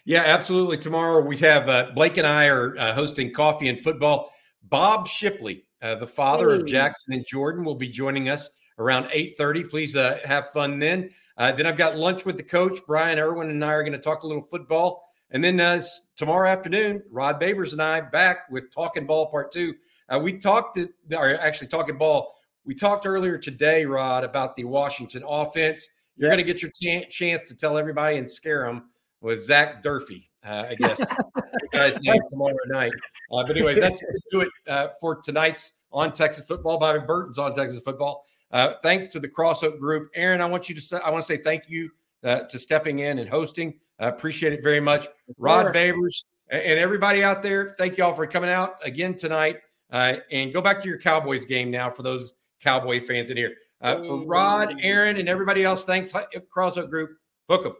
Yeah, absolutely. Tomorrow we have uh, Blake and I are uh, hosting Coffee and Football. Bob Shipley, uh, the father Hey. of Jackson and Jordan, will be joining us around eight thirty. Please uh, have fun then. Uh, then I've got lunch with the coach. Brian Irwin and I are going to talk a little football. And then uh, tomorrow afternoon, Rod Babers and I back with Talking Ball Part Two. Uh, we talked, to, or actually Talking Ball. We talked earlier today, Rod, about the Washington offense. You're going to get your chan- chance to tell everybody and scare them with Zach Durfee, uh, I guess. guy's name tomorrow night. Uh, but anyways, that's going to do it uh, for tonight's on Texas football. Bobby Burton's on Texas football. Uh, thanks to the Crossoak Group, Aaron. I want you to. Say, I want to say thank you uh, to stepping in and hosting. I appreciate it very much, Rod. Babers and everybody out there. Thank you all for coming out again tonight. Uh, and go back to your Cowboys game now for those Cowboy fans in here. Uh, for Rod, Aaron, and everybody else, thanks, Crossoak Group. Hook 'em.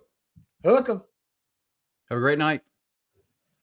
Hook 'em. Have a great night.